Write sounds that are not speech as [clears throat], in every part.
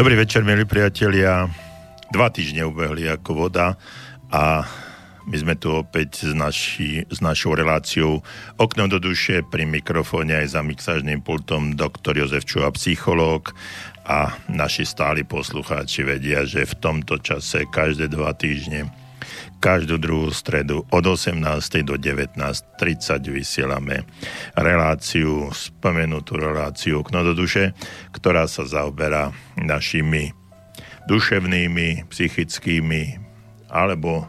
Dobrý večer, milí priatelia. Dva týždne ubehli ako voda a my sme tu opäť s, naši, s našou reláciou Okno do duše pri mikrofóne aj za mixážnym pultom doktor Jozef Čuha, psychológ a naši stáli poslucháči vedia, že v tomto čase každé dva týždne každú druhú stredu od 18. do 19.30 vysielame reláciu, spomenutú reláciu Okno do duše, ktorá sa zaoberá našimi duševnými, psychickými alebo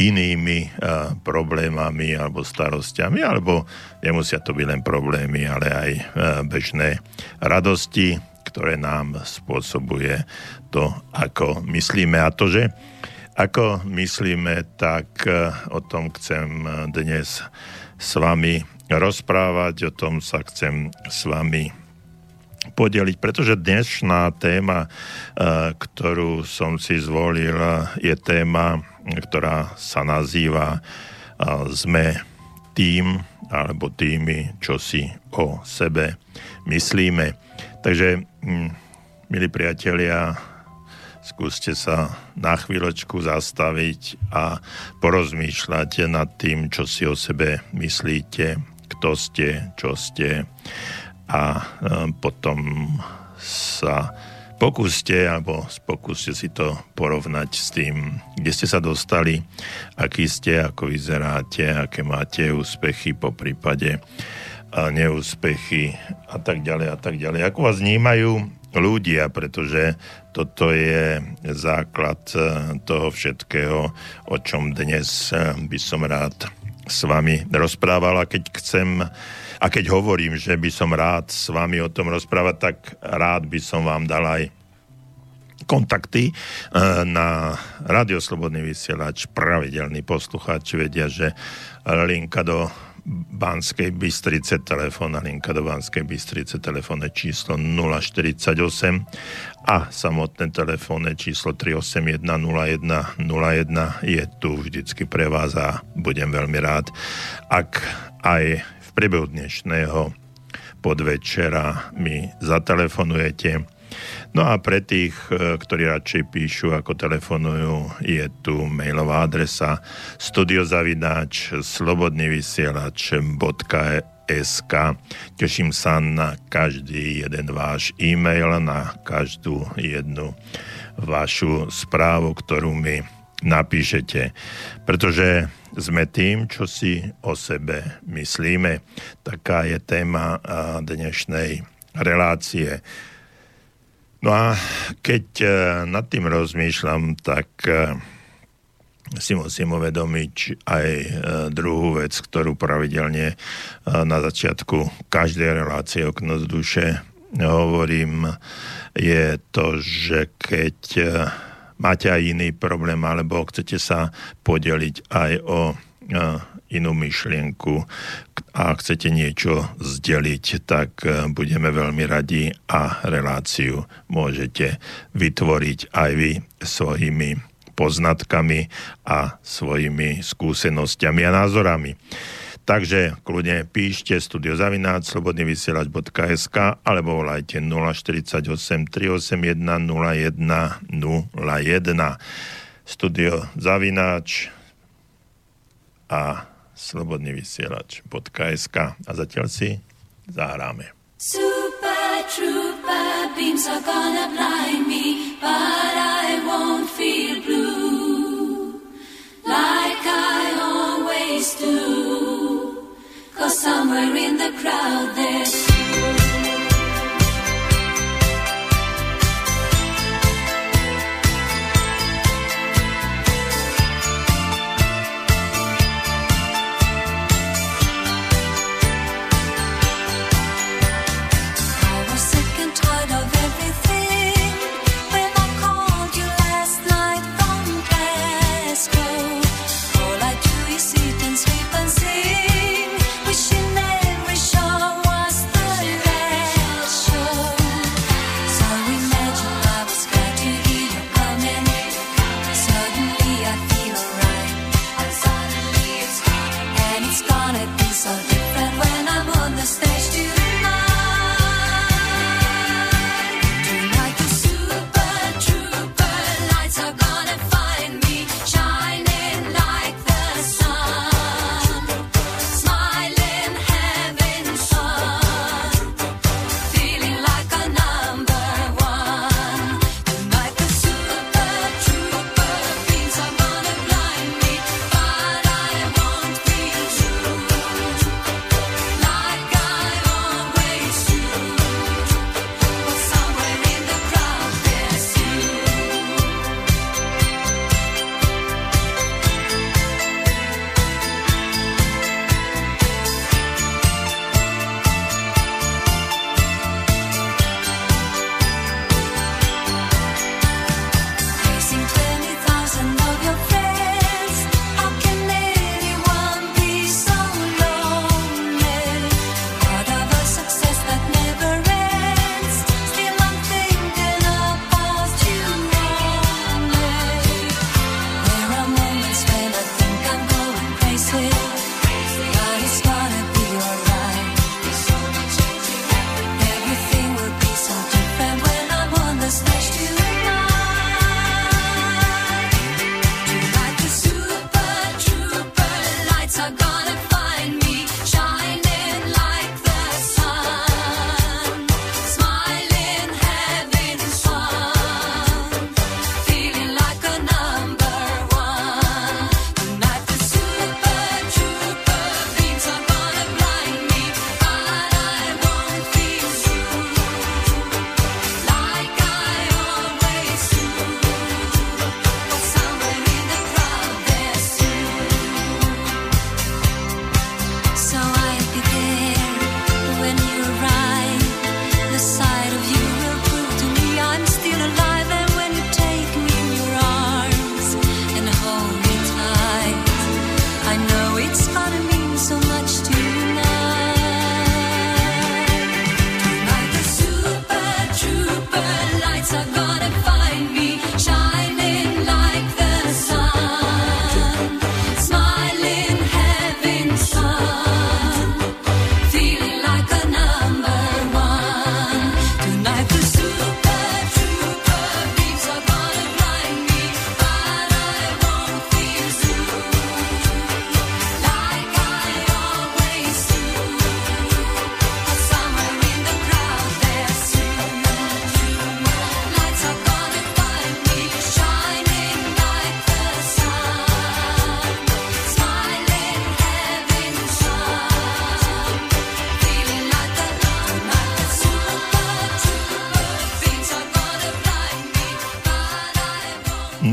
inými uh, problémami alebo starostiami, alebo nemusia to byť len problémy, ale aj uh, bežné radosti, ktoré nám spôsobuje to, ako myslíme. A to, že ako myslíme, tak e, o tom chcem dnes s vami rozprávať, o tom sa chcem s vami podeliť, pretože dnešná téma, e, ktorú som si zvolil, je téma, ktorá sa nazýva e, Sme tým alebo tými, čo si o sebe myslíme. Takže, milí priatelia, skúste sa na chvíľočku zastaviť a porozmýšľať nad tým, čo si o sebe myslíte, kto ste, čo ste a e, potom sa pokúste alebo pokúste si to porovnať s tým, kde ste sa dostali, aký ste, ako vyzeráte, aké máte úspechy po prípade a neúspechy a tak ďalej a tak ďalej. Ako vás vnímajú ľudia, pretože toto je základ eh, toho všetkého, o čom dnes eh, by som rád s vami rozprával. A keď chcem a keď hovorím, že by som rád s vami o tom rozprávať, tak rád by som vám dal aj kontakty eh, na Radioslobodný vysielač, pravidelný poslucháč. Vedia, že linka do Banskej Bystrice, telefónna linka do Banskej Bystrice, telefónne číslo 048 a samotné telefónne číslo 3810101 je tu vždycky pre vás a budem veľmi rád, ak aj v priebehu dnešného podvečera mi zatelefonujete No a pre tých, e, ktorí radšej píšu ako telefonujú, je tu mailová adresa studiozavináč slobodnyvysielač.sk Teším sa na každý jeden váš e-mail, na každú jednu vašu správu, ktorú mi napíšete, pretože sme tým, čo si o sebe myslíme. Taká je téma dnešnej relácie. No a keď e, nad tým rozmýšľam, tak e, si musím uvedomiť aj e, druhú vec, ktorú pravidelne na začiatku každej relácie okno z duše hovorím, je to, že keď máte aj iný problém, alebo chcete sa podeliť aj o inú myšlienku a chcete niečo zdeliť, tak e, budeme veľmi radi a reláciu môžete vytvoriť aj vy svojimi poznatkami a svojimi skúsenostiami a názorami. Takže kľudne píšte studiozavináč slobodnyvysielač.sk alebo volajte 048 381 0101 studio zavináč a slobodný vysielač.sk a zatiaľ si zahráme. Super trooper beams are gonna blind me, but I won't feel blue like I always do. Cause somewhere in the crowd there's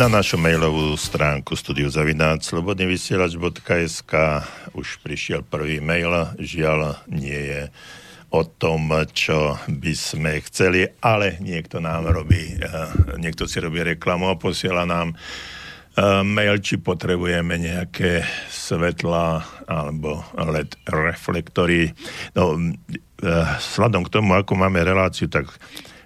na našu mailovú stránku studiozavináč.slobodnyvysielač.sk už prišiel prvý mail, žiaľ nie je o tom, čo by sme chceli, ale niekto nám robí, eh, niekto si robí reklamu a posiela nám eh, mail, či potrebujeme nejaké svetla alebo LED reflektory. No, eh, sladom k tomu, ako máme reláciu, tak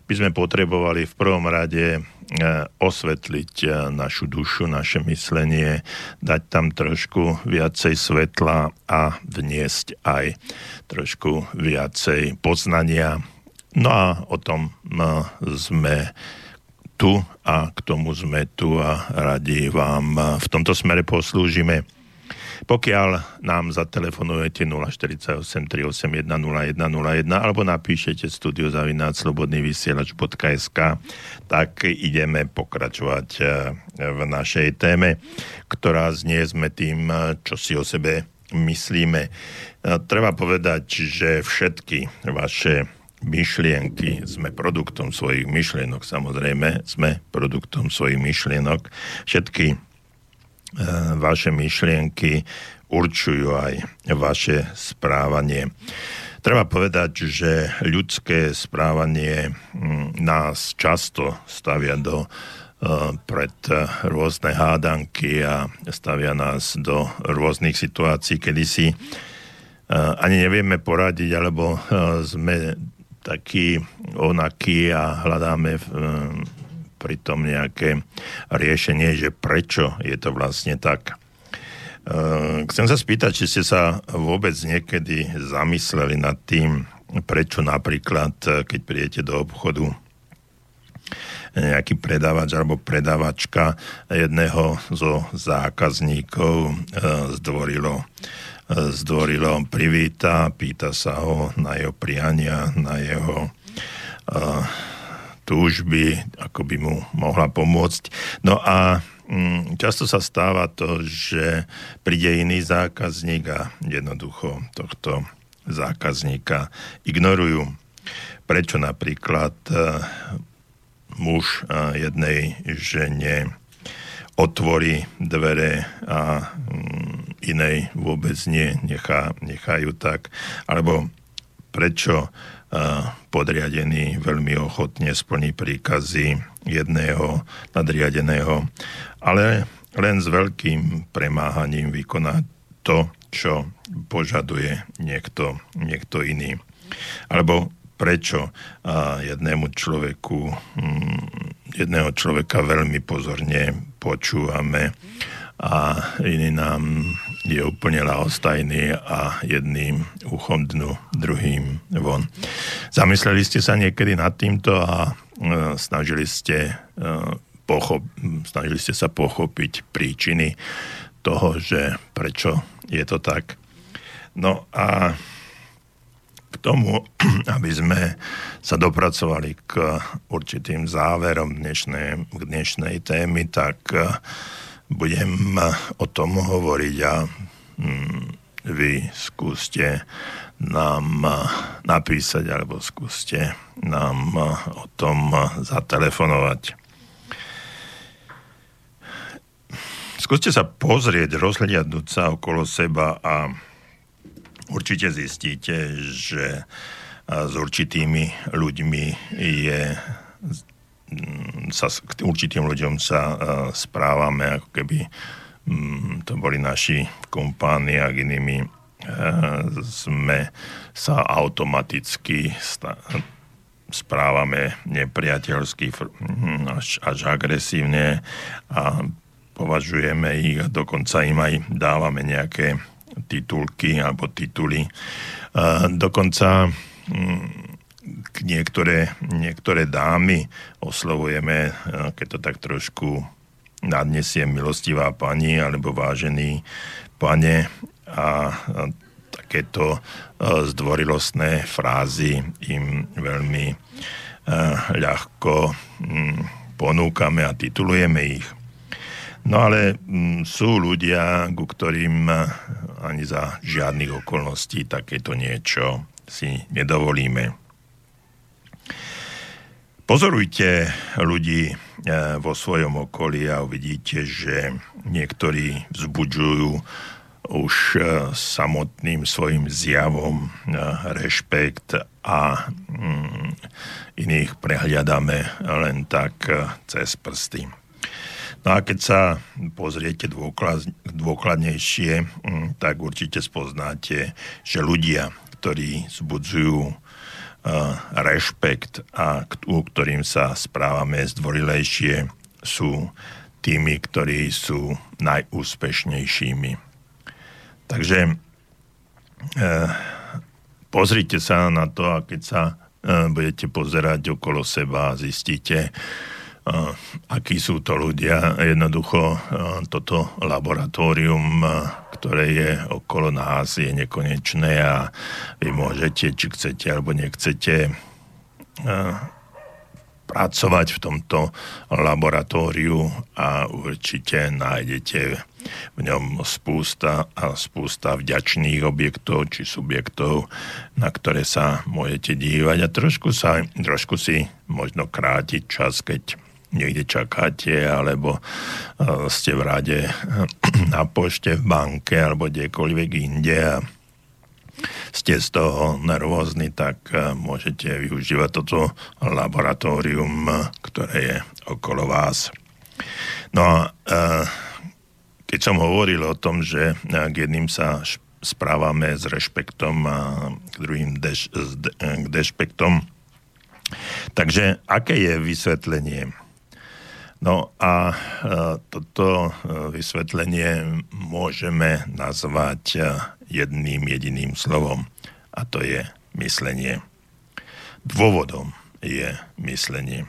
by sme potrebovali v prvom rade E, osvetliť e, našu dušu, naše myslenie, dať tam trošku viacej svetla a vniesť aj trošku viacej poznania. No a o tom e, sme tu a k tomu sme tu a radi vám v tomto smere poslúžime. Pokiaľ nám zatelefonujete 048 381 0101 alebo napíšete studiozavináčslobodnyvysielač.sk tak ideme pokračovať eh, v našej téme, ktorá znie sme tým, eh, čo si o sebe myslíme. Eh, treba povedať, že všetky vaše myšlienky, sme produktom svojich myšlienok, samozrejme, sme produktom svojich myšlienok. Všetky vaše myšlienky určujú aj vaše správanie. Treba povedať, že ľudské správanie hm, nás často stavia do eh, pred rôzne hádanky a stavia nás do rôznych situácií, kedy si eh, ani nevieme poradiť, alebo sme takí onakí a hľadáme pritom nejaké riešenie, že prečo je to vlastne tak. E, chcem sa spýtať, či ste sa vôbec niekedy zamysleli nad tým, prečo napríklad, e, keď prídete do obchodu, nejaký predávač alebo predávačka jedného zo zákazníkov e, zdvorilo zdvorilo privíta, pýta sa ho na jeho priania, na jeho túžby, ako by mu mohla pomôcť. No a mm, často sa stáva to, že príde iný zákazník a jednoducho tohto zákazníka ignorujú. Prečo napríklad uh, muž uh, jednej žene otvorí dvere a um, inej vôbec nie, nechá, nechajú tak. Alebo prečo podriadený veľmi ochotne splní príkazy jedného nadriadeného, ale len s veľkým premáhaním vykoná to, čo požaduje niekto, niekto iný. Alebo prečo jednému človeku, mm, jedného človeka veľmi pozorne počúvame a iný nám je úplne lahostajný a jedným uchom dnu, druhým von. Zamysleli ste sa niekedy nad týmto a e, snažili ste, e, pochop, snažili ste sa pochopiť príčiny toho, že prečo je to tak. No a k tomu, [clears throat] aby sme sa dopracovali k určitým záverom dnešnej, dnešnej témy, tak uh, budem o tom hovoriť a mm, vy skúste nám napísať alebo skúste nám o tom zatelefonovať. Skúste sa pozrieť, rozhľadnúť sa okolo seba a určite zistíte, že s určitými ľuďmi je sa k určitým ľuďom sa uh, správame, ako keby um, to boli naši kompáni a inými uh, sme sa automaticky sta- správame nepriateľsky hm, až, až agresívne a považujeme ich a dokonca im aj dávame nejaké titulky alebo tituly. Uh, dokonca um, niektoré, niektoré dámy oslovujeme, eh, keď to tak trošku nadnesie milostivá pani alebo vážený pane a takéto eh, zdvorilostné frázy im veľmi eh, ľahko hm, ponúkame a titulujeme ich. No ale hm, sú ľudia, ku ktorým ani za žiadnych okolností takéto niečo si nedovolíme. Pozorujte ľudí vo svojom okolí a uvidíte, že niektorí vzbudžujú už samotným svojim zjavom rešpekt a mm, iných prehľadáme len tak cez prsty. No a keď sa pozriete dôklad, dôkladnejšie, mm, tak určite spoznáte, že ľudia, ktorí zbudzujú rešpekt a u ktorým sa správame zdvorilejšie, sú tými, ktorí sú najúspešnejšími. Takže uh, pozrite sa na to a keď sa uh, budete pozerať okolo seba a zistíte, akí sú to ľudia. Jednoducho toto laboratórium, ktoré je okolo nás, je nekonečné a vy môžete, či chcete alebo nechcete, pracovať v tomto laboratóriu a určite nájdete v ňom spústa a spústa vďačných objektov či subjektov, na ktoré sa môžete dívať a trošku, sa, trošku si možno krátiť čas, keď niekde čakáte, alebo e, ste v rade [clears throat] na pošte, v banke, alebo kdekoľvek inde a ste z toho nervózni, tak e, môžete využívať toto laboratórium, ktoré je okolo vás. No a keď som hovoril o tom, že k jedným sa správame s rešpektom a k druhým deš, k dešpektom, takže aké je vysvetlenie? No a e, toto e, vysvetlenie môžeme nazvať e, jedným jediným slovom a to je myslenie. Dôvodom je myslenie.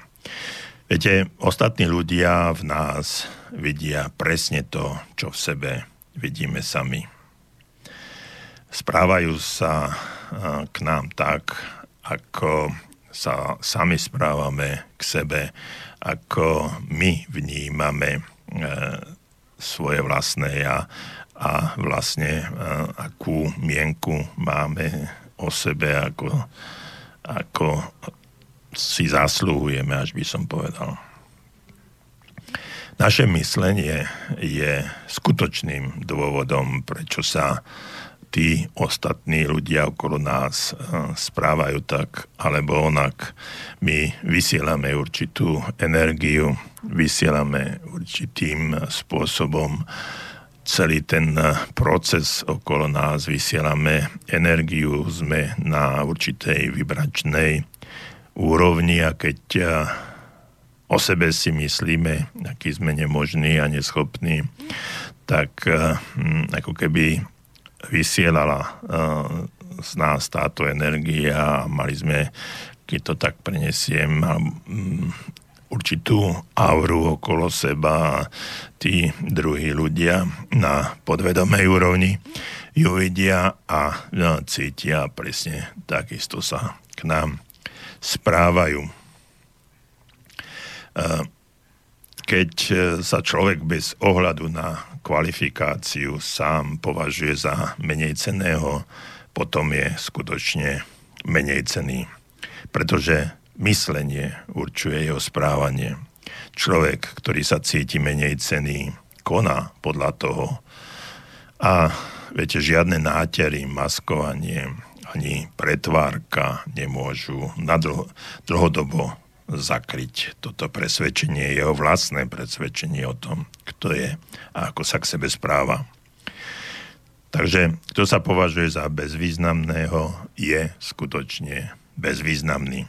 Viete, ostatní ľudia v nás vidia presne to, čo v sebe vidíme sami. Správajú sa k nám tak, ako sa sami správame k sebe ako my vnímame e, svoje vlastné ja a vlastne e, akú mienku máme o sebe, ako, ako si zasluhujeme, až by som povedal. Naše myslenie je skutočným dôvodom, prečo sa tí ostatní ľudia okolo nás eh, správajú tak alebo onak. My vysielame určitú energiu, vysielame určitým spôsobom celý ten proces okolo nás, vysielame energiu, sme na určitej vibračnej úrovni a keď eh, o sebe si myslíme, aký sme nemožní a neschopní, tak ako keby vysielala eh, z nás táto energia a mali sme, keď to tak prenesiem, mm, určitú auru okolo seba a tí druhí ľudia na podvedomej úrovni ju vidia a no, cítia presne takisto sa k nám správajú. Eh, keď eh, sa človek bez ohľadu na kvalifikáciu sám považuje za menej ceného, potom je skutočne menej cený. Pretože myslenie určuje jeho správanie. Človek, ktorý sa cíti menej cený, koná podľa toho. A viete, žiadne nátery, maskovanie, ani pretvárka nemôžu na dlho, dlhodobo zakryť toto presvedčenie, jeho vlastné presvedčenie o tom, kto je a ako sa k sebe správa. Takže kto sa považuje za bezvýznamného, je skutočne bezvýznamný.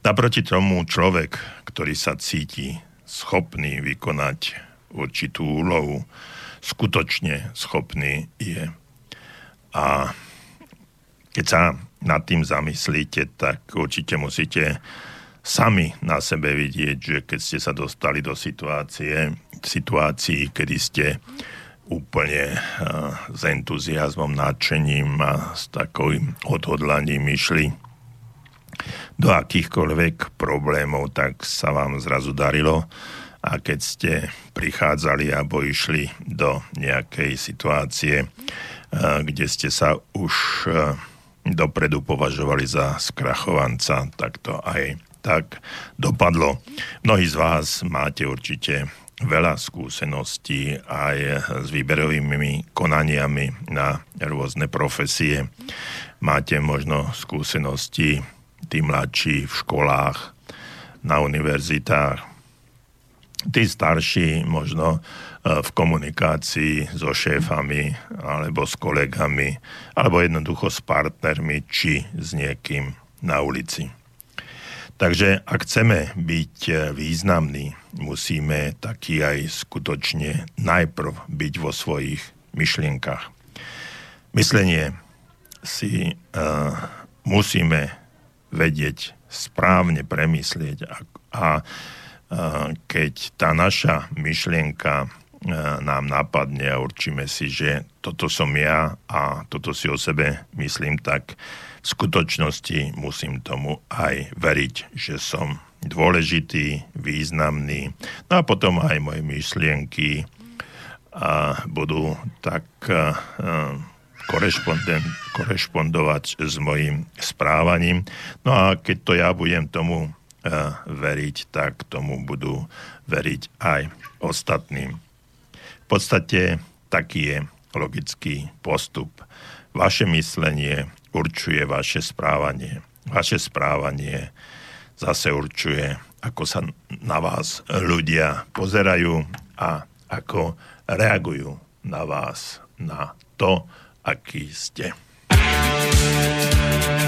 Naproti tomu človek, ktorý sa cíti schopný vykonať určitú úlohu, skutočne schopný je. A keď sa nad tým zamyslíte, tak určite musíte sami na sebe vidieť, že keď ste sa dostali do situácie, situácií, kedy ste úplne uh, s entuziasmom, nadšením a s takým odhodlaním išli do akýchkoľvek problémov, tak sa vám zrazu darilo. A keď ste prichádzali alebo išli do nejakej situácie, uh, kde ste sa už uh, dopredu považovali za skrachovanca, tak to aj tak dopadlo. Mnohí z vás máte určite veľa skúseností aj s výberovými konaniami na rôzne profesie. Máte možno skúsenosti tí mladší v školách, na univerzitách, tí starší možno e, v komunikácii so šéfami alebo s kolegami alebo jednoducho s partnermi či s niekým na ulici. Takže ak chceme byť e, významní, musíme taký aj skutočne najprv byť vo svojich myšlienkach. Myslenie si uh, musíme vedieť správne premyslieť a, a keď tá naša myšlienka nám napadne a určíme si, že toto som ja a toto si o sebe myslím, tak v skutočnosti musím tomu aj veriť, že som dôležitý, významný. No a potom aj moje myšlienky a budú tak korešpondovať s mojim správaním. No a keď to ja budem tomu veriť, tak tomu budú veriť aj ostatným. V podstate taký je logický postup. Vaše myslenie určuje vaše správanie. Vaše správanie zase určuje, ako sa na vás ľudia pozerajú a ako reagujú na vás, na to, aký ste. so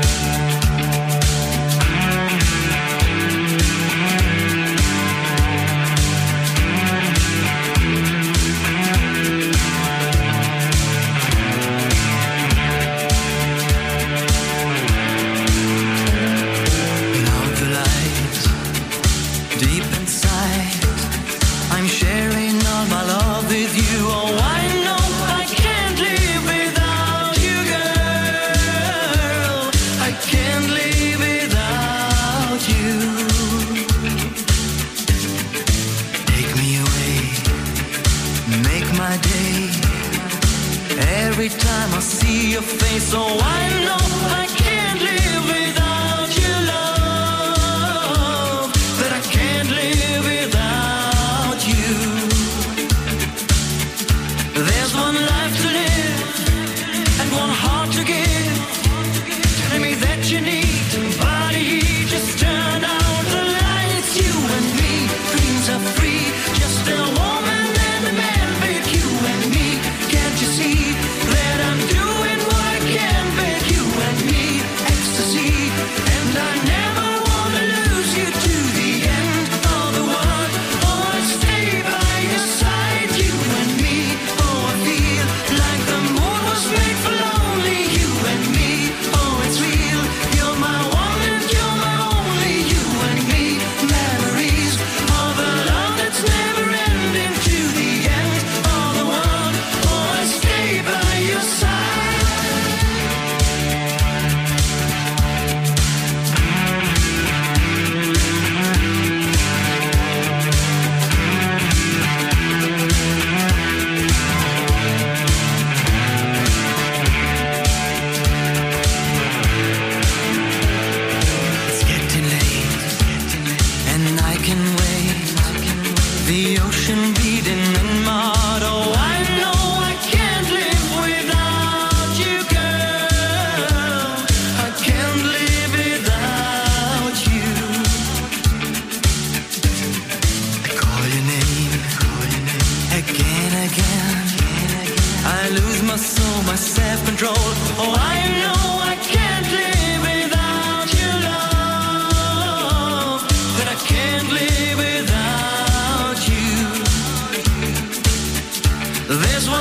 There's one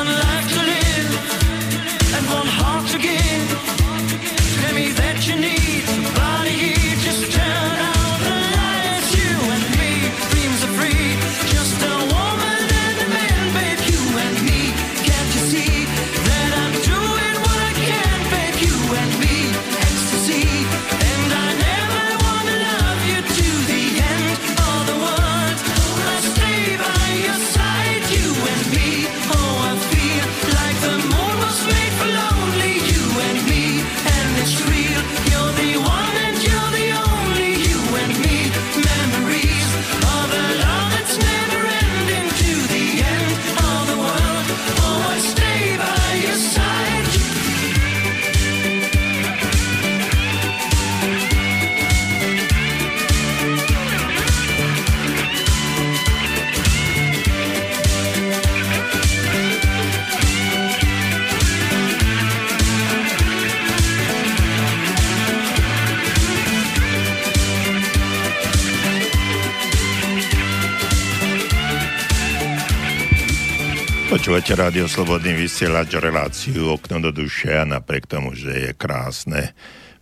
Počúvate rádio Slobodný vysielač, reláciu okno do duše a napriek tomu, že je krásne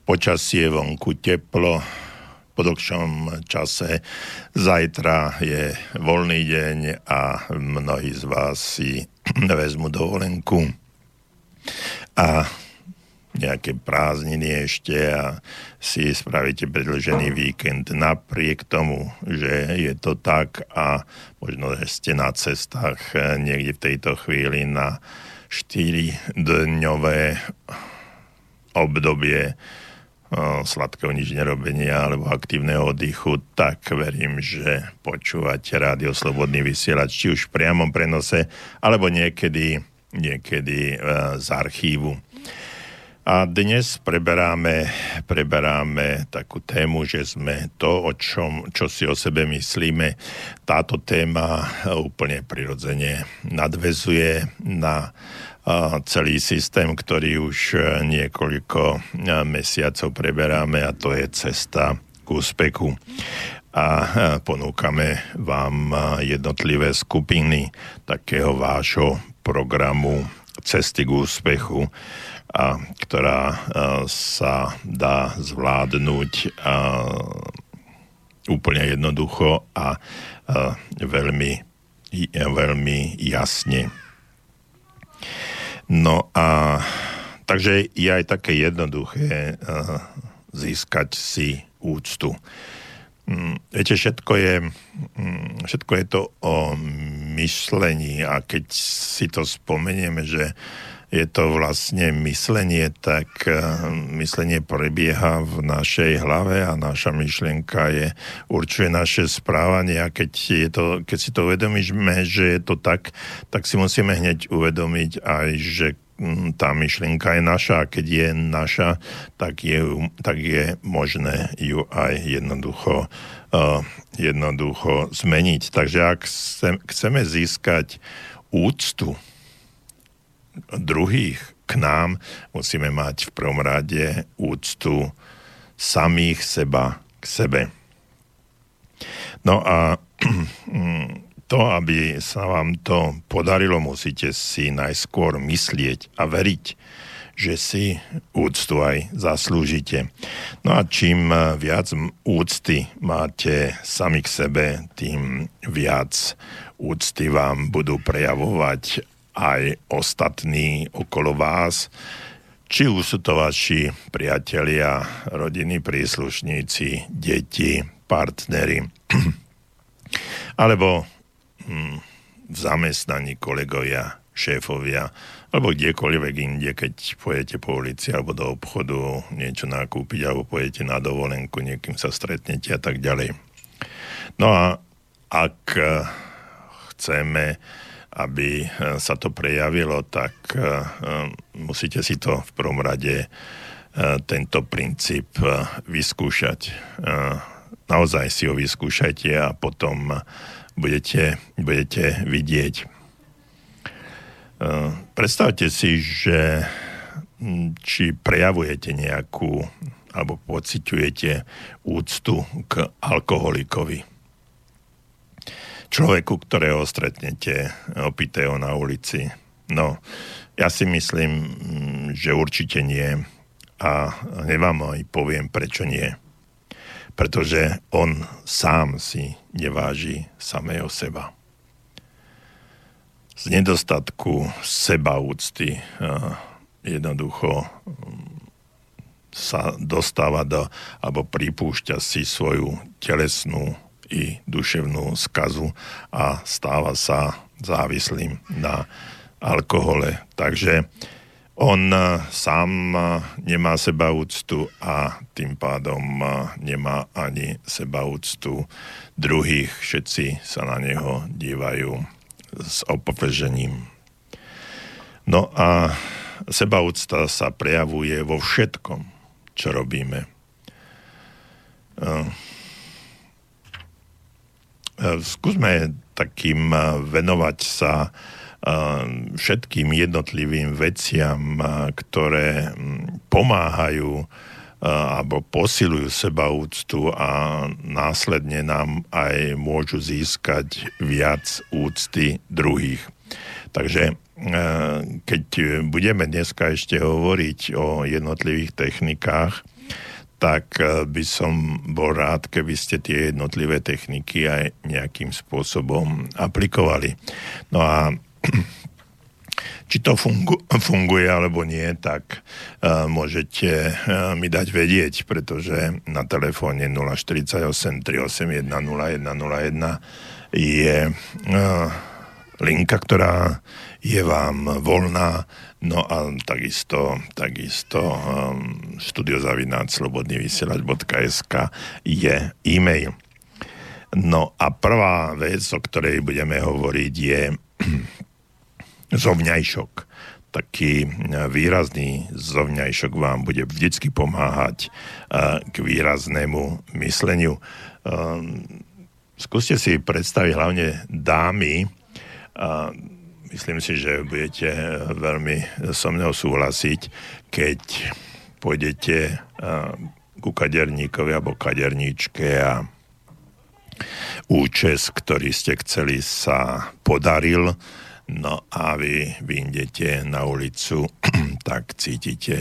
počasie, vonku teplo, po dlhšom čase. Zajtra je voľný deň a mnohí z vás si [clears throat] vezmu dovolenku. A nejaké prázdniny ešte a si spravíte predlžený víkend. Napriek tomu, že je to tak a možno, že ste na cestách eh, niekde v tejto chvíli na 4-dňové obdobie eh, sladkého nič nerobenia alebo aktívneho oddychu, tak verím, že počúvate rádio Slobodný vysielač, či už v priamom prenose, alebo niekedy, niekedy eh, z archívu. A dnes preberáme, preberáme takú tému, že sme to, o čom, čo si o sebe myslíme, táto téma úplne prirodzene nadvezuje na celý systém, ktorý už niekoľko mesiacov preberáme a to je cesta k úspechu. A ponúkame vám jednotlivé skupiny takého vášho programu cesty k úspechu a ktorá sa dá zvládnuť úplne jednoducho a veľmi, veľmi jasne. No a takže je aj také jednoduché získať si úctu. Mm, viete, všetko je, mm, všetko je to o myšlení a keď si to spomenieme, že je to vlastne myslenie, tak eh, myslenie prebieha v našej hlave a naša myšlienka je, určuje naše správanie a keď, je to, keď si to uvedomíme, že je to tak, tak si musíme hneď uvedomiť aj, že hm, tá myšlienka je naša a keď je naša, tak je, tak je možné ju aj jednoducho, uh, jednoducho zmeniť. Takže ak chceme získať úctu, druhých k nám, musíme mať v prvom rade úctu samých seba k sebe. No a [clears throat] to, aby sa vám to podarilo, musíte si najskôr myslieť a veriť, že si úctu aj zaslúžite. No a čím viac úcty máte sami k sebe, tým viac úcty vám budú prejavovať aj ostatní okolo vás, či už sú to vaši priatelia, rodiny, príslušníci, deti, partnery, [clears throat] alebo v zamestnaní kolegovia, šéfovia, alebo kdekoľvek inde, keď pojete po ulici alebo do obchodu niečo nakúpiť, alebo pojete na dovolenku, niekým sa stretnete a tak ďalej. No a ak chceme aby eh, sa to prejavilo, tak eh, eh, musíte si to v prvom rade tento princíp vyskúšať. Naozaj si ho vyskúšajte a potom budete, budete vidieť. Predstavte si, že hm, či prejavujete nejakú alebo pociťujete úctu k alkoholikovi človeku, ktorého stretnete opitého na ulici? No, ja si myslím, mm, že určite nie. A hneď vám aj poviem, prečo nie. Pretože on sám si neváži samého seba. Z nedostatku sebaúcty jednoducho mm, sa dostáva do, alebo pripúšťa si svoju telesnú i duševnú skazu a stáva sa závislým na alkohole. Takže on eh, sám eh, nemá sebaúctu a tým pádom eh, nemá ani sebaúctu druhých. Všetci sa na neho dívajú s opovržením. No a sebaúcta sa prejavuje vo všetkom, čo robíme. E, skúsme takým e, venovať sa e, všetkým jednotlivým veciam, ktoré pomáhajú alebo posilujú seba úctu a následne nám aj môžu získať viac úcty druhých. Takže keď budeme dneska ešte hovoriť o jednotlivých technikách, tak by som bol rád, keby ste tie jednotlivé techniky aj nejakým spôsobom aplikovali. No a [clears throat] či to fungu- funguje alebo nie, tak uh, môžete uh, mi dať vedieť, pretože na telefóne 048 381 0101 je linka, ktorá je vám voľná, no a takisto, takisto um, studiozavináč slobodný vysielač.sk je e-mail. No a prvá vec, o ktorej budeme hovoriť, je [clears throat] zovňajšok. Taký e, výrazný zovňajšok vám bude vždycky pomáhať e, k výraznému mysleniu. E, skúste si predstaviť hlavne dámy, myslím si, že budete veľmi so mnou súhlasiť, keď pôjdete ku kaderníkovi alebo kaderníčke a účes, ktorý ste chceli, sa podaril No a vy vyjdete na ulicu, [clears throat] tak cítite,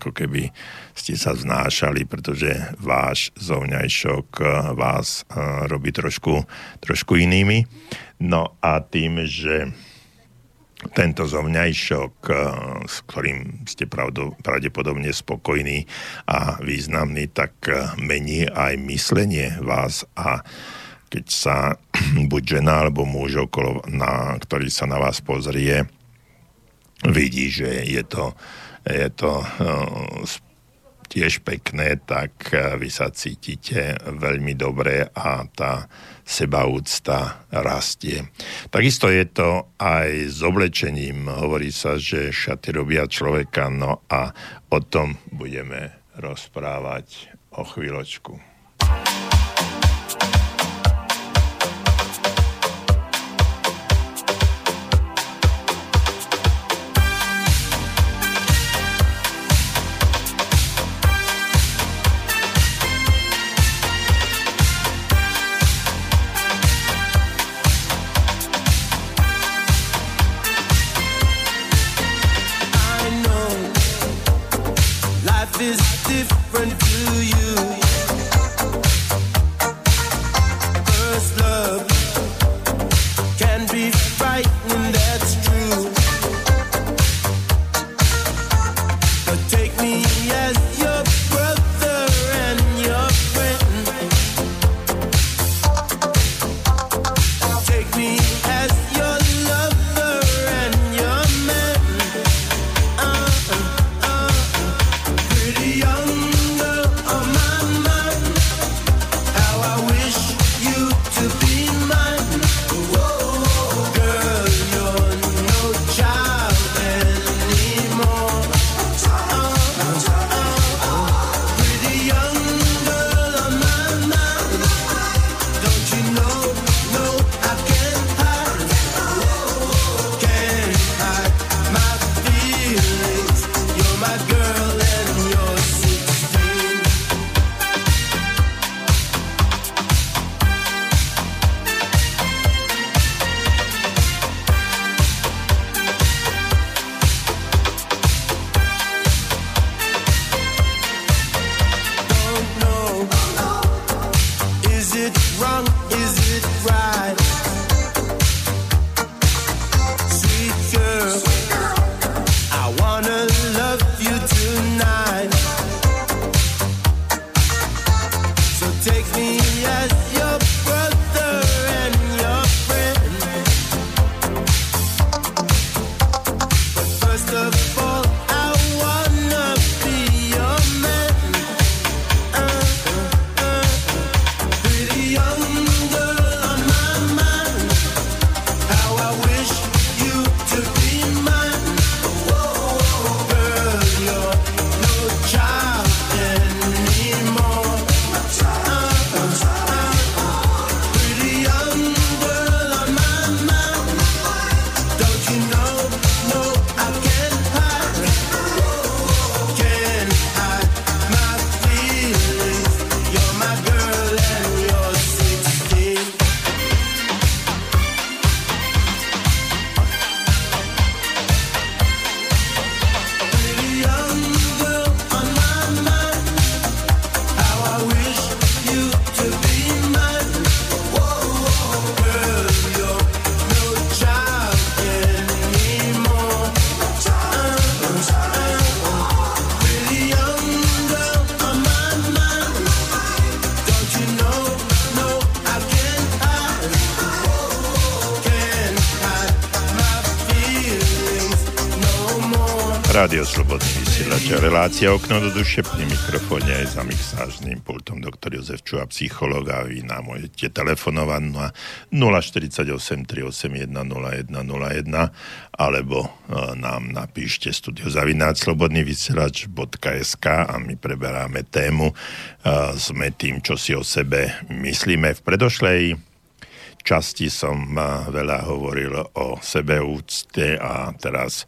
ako keby ste sa znášali, pretože váš zovňajšok eh, vás eh, robí trošku, trošku inými. No a tým, že tento zovňajšok, eh, s ktorým ste pravdepodobne spokojní a významný, tak mení aj myslenie vás a keď sa [clears throat] buď žena alebo muž okolo, na, ktorý sa na vás pozrie, vidí, že je to, je to uh, tiež pekné, tak vy sa cítite veľmi dobre a tá sebaúcta rastie. Takisto je to aj s oblečením. Hovorí sa, že šaty robia človeka, no a o tom budeme rozprávať o chvíľočku. Vysielač a relácia Okno do duše pri mikrofóne aj za mixážným pultom doktor Jozef Čuha, psycholog a vy nám môžete telefonovať na 048 381 0101 alebo e, nám napíšte studiozavináč slobodný vysielač.sk a my preberáme tému e, sme tým, čo si o sebe myslíme. V predošlej časti som e, veľa hovoril o sebeúcte a teraz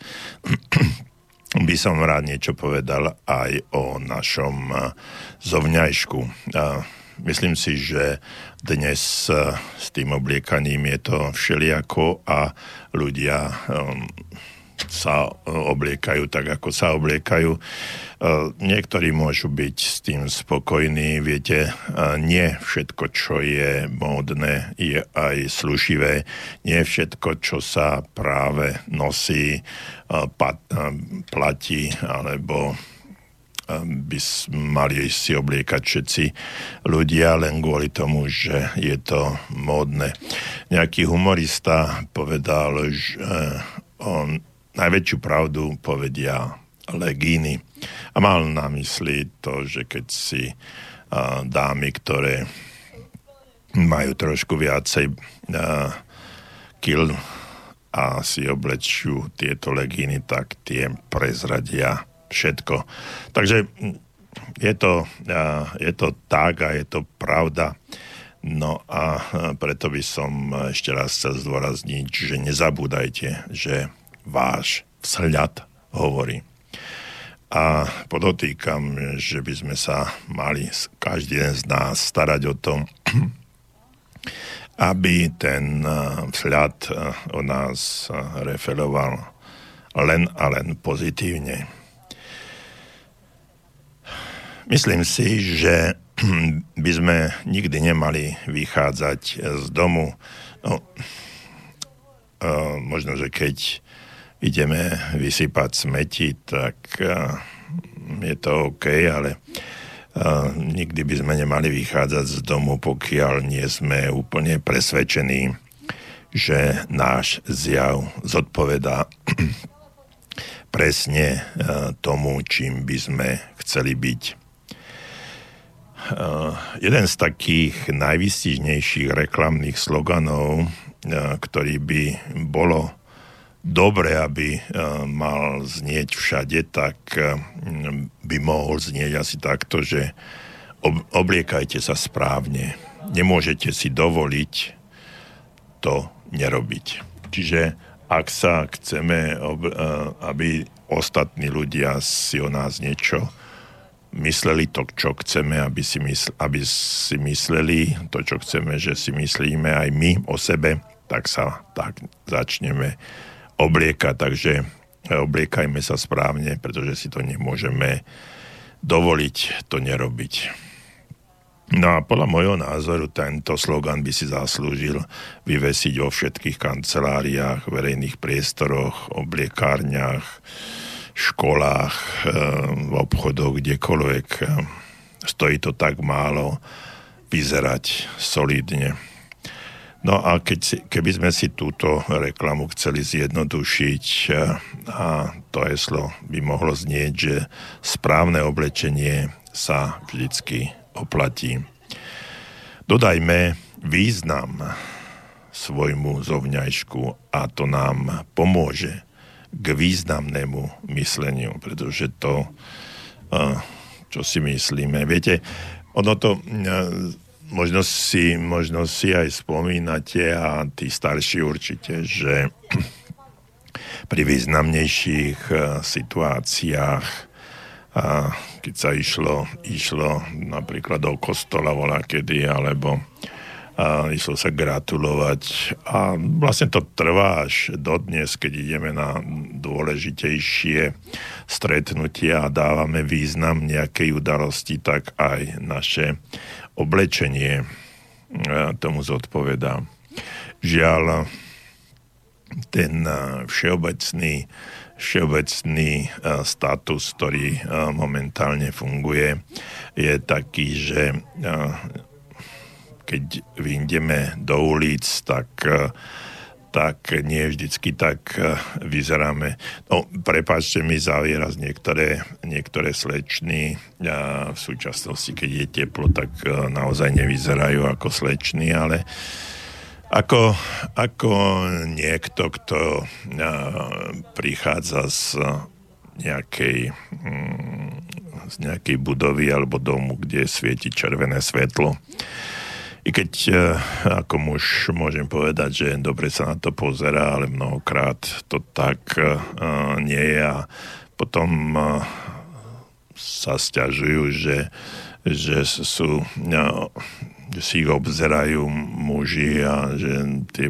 by som rád niečo povedal aj o našom eh, zovňajšku. Myslím si, že dnes eh, s tým obliekaním je to všelijako a ľudia ehm, sa obliekajú tak, ako sa obliekajú. Niektorí môžu byť s tým spokojní. Viete, nie všetko, čo je módne, je aj slušivé. Nie všetko, čo sa práve nosí, platí alebo by mali si obliekať všetci ľudia len kvôli tomu, že je to módne. Nejaký humorista povedal, že on najväčšiu pravdu povedia legíny. A mal na mysli to, že keď si a, dámy, ktoré majú trošku viacej a, kil a si oblečú tieto legíny, tak tie prezradia všetko. Takže je to, a, je to tak a je to pravda. No a preto by som ešte raz chcel zdôrazniť, že nezabúdajte, že váš vzhľad hovorí. A podotýkam, že by sme sa mali každý jeden z nás starať o tom, [clears throat] aby ten eh, vzhľad eh, o nás eh, referoval len a len pozitívne. Myslím si, že [clears throat] by sme nikdy nemali vychádzať z domu. No, možno, že keď ideme vysypať smeti, tak je to OK, ale nikdy by sme nemali vychádzať z domu, pokiaľ nie sme úplne presvedčení, že náš zjav zodpovedá [clears throat] presne tomu, čím by sme chceli byť. Jeden z takých najvystižnejších reklamných sloganov, ktorý by bolo dobre, aby eh, mal znieť všade, tak eh, by mohol znieť asi takto, že obliekajte sa správne. Nemôžete si dovoliť to nerobiť. Čiže ak sa chceme, eh, aby ostatní ľudia si o nás niečo mysleli to, čo chceme, aby si, mysl, aby si mysleli to, čo chceme, že si myslíme aj my o sebe, tak sa tak začneme oblieka, takže eh, obliekajme sa správne, pretože si to nemôžeme dovoliť to nerobiť. No a podľa môjho názoru tento slogan by si zaslúžil vyvesiť vo všetkých kanceláriách, verejných priestoroch, obliekárniach, školách, eh, v obchodoch, kdekoľvek. Stojí to tak málo vyzerať solidne. No a keď keby sme si túto reklamu chceli zjednodušiť eh, a to heslo by mohlo znieť, že správne oblečenie sa vždycky oplatí. Dodajme význam svojmu zovňajšku a to nám pomôže k významnému mysleniu, pretože to, eh, čo si myslíme, viete, ono to eh, možno si, možno si aj spomínate a tí starší určite, že [clears throat] pri významnejších eh, situáciách keď sa išlo, išlo napríklad do kostola volá kedy, alebo a išlo sa gratulovať. A vlastne to trvá až dodnes, keď ideme na dôležitejšie stretnutia a dávame význam nejakej udalosti, tak aj naše oblečenie tomu zodpovedá. Žiaľ, ten všeobecný, všeobecný status, ktorý momentálne funguje, je taký, že keď vyjdeme do ulic, tak tak nie vždycky tak e, vyzeráme. No, prepáčte mi za výraz, niektoré, niektoré slečny a v súčasnosti, keď je teplo, tak e, naozaj nevyzerajú ako slečny, ale ako, ako niekto, kto prichádza z nejakej, mm, z nejakej budovy alebo domu, kde svieti červené svetlo, i keď e, ako muž môžem povedať, že dobre sa na to pozera, ale mnohokrát to tak e, nie je a potom e, sa stiažujú, že, že sú že si ich obzerajú muži a že tie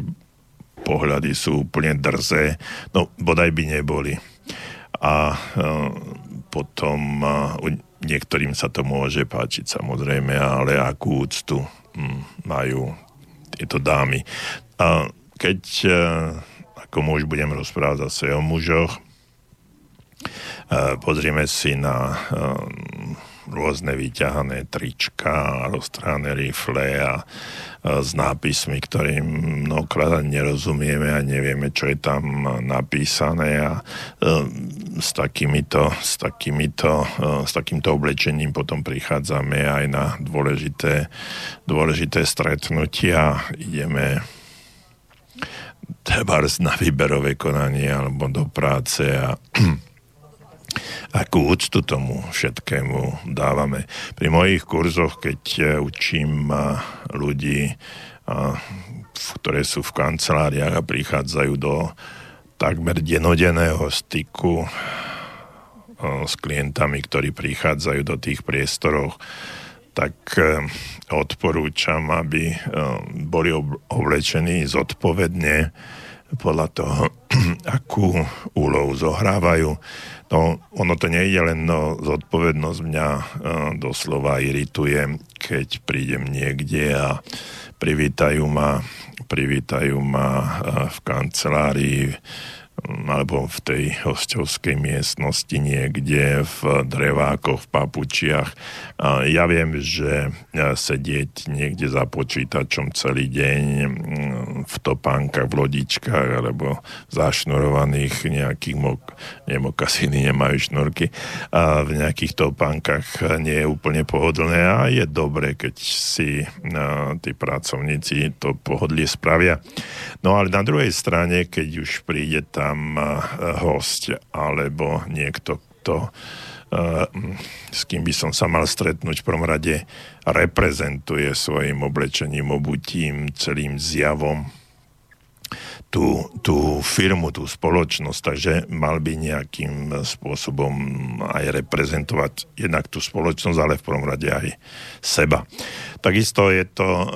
pohľady sú úplne drzé. No, bodaj by neboli. A potom niektorým sa to môže páčiť samozrejme, ale akú úctu majú tieto dámy. A keď e, ako muž budem rozprávať zase o mužoch, e, pozrieme si na e, rôzne vyťahané trička, roztrhané rifle a s nápismi, ktorým mnohokrát nerozumieme a nevieme, čo je tam napísané a s takýmito, s takýmito, s takýmto oblečením potom prichádzame aj na dôležité, dôležité stretnutia. Ideme trebárs na výberové konanie alebo do práce a akú úctu tomu všetkému dávame. Pri mojich kurzoch, keď e, učím ľudí, ktoré sú v kanceláriách a prichádzajú do takmer denodenného styku s klientami, ktorí prichádzajú do tých priestorov, tak odporúčam, aby boli oblečení zodpovedne podľa toho, [clears throat] akú úlohu zohrávajú No, ono to nie je len no, zodpovednosť mňa uh, doslova irituje, keď prídem niekde a privítajú ma, privítajú ma uh, v kancelárii alebo v tej hostovskej miestnosti niekde v drevákoch, v papučiach. Ja viem, že sedieť niekde za počítačom celý deň mm, v topánkach, v lodičkách alebo zašnurovaných nejakých mok, nemokasiny nemajú šnurky a v nejakých topánkach nie je úplne pohodlné a je dobre, keď si tí pracovníci to pohodlie spravia. No ale na druhej strane, keď už príde tá tam eh, host alebo niekto, kto eh, s kým by som sa mal stretnúť v prvom rade reprezentuje svojim oblečením, obutím, celým zjavom tú, tú firmu, tú spoločnosť, takže mal by nejakým spôsobom aj reprezentovať jednak tú spoločnosť, ale v prvom rade aj seba. Takisto je to uh,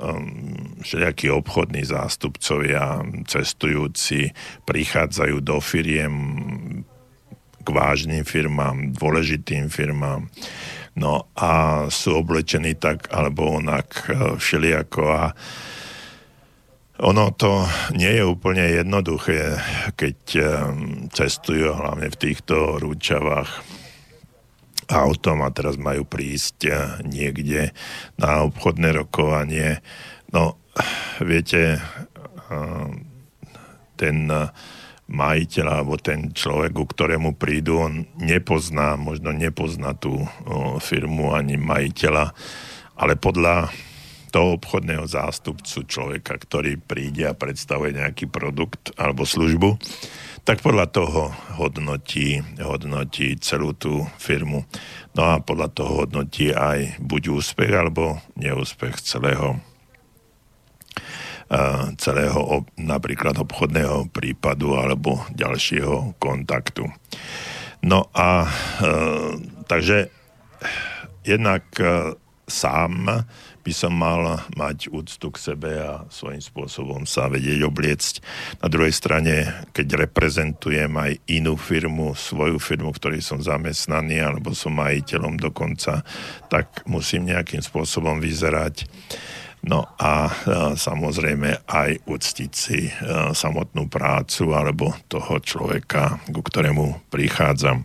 um, všelijakí obchodní zástupcovia, cestujúci, prichádzajú do firiem k vážnym firmám, dôležitým firmám, no a sú oblečení tak alebo onak uh, všelijako a uh, ono to nie je úplne jednoduché, keď eh, cestujú hlavne v týchto rúčavách autom a teraz majú prísť eh, niekde na obchodné rokovanie. No, viete, eh, ten majiteľ alebo ten človek, ku ktorému prídu, on nepozná, možno nepozná tú firmu ani majiteľa, ale podľa toho obchodného zástupcu človeka, ktorý príde a predstavuje nejaký produkt alebo službu, tak podľa toho hodnotí, hodnotí celú tú firmu. No a podľa toho hodnotí aj buď úspech alebo neúspech celého celého napríklad obchodného prípadu alebo ďalšieho kontaktu. No a e, takže jednak e, sám by som mal mať úctu k sebe a svojím spôsobom sa vedieť obliecť. Na druhej strane, keď reprezentujem aj inú firmu, svoju firmu, ktorej som zamestnaný alebo som majiteľom dokonca, tak musím nejakým spôsobom vyzerať No a e, samozrejme aj uctiť si e, samotnú prácu alebo toho človeka, ku ktorému prichádzam.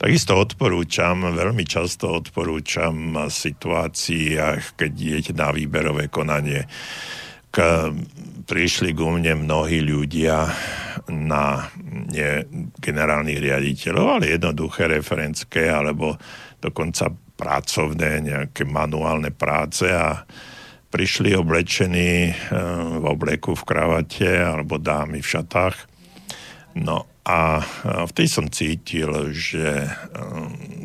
Takisto odporúčam, veľmi často odporúčam situáciách, keď idete na výberové konanie prišli ku mne mnohí ľudia na nie generálnych riaditeľov, ale jednoduché referenské alebo dokonca pracovné, nejaké manuálne práce a prišli oblečení v obleku v kravate alebo dámy v šatách. No a v tej som cítil, že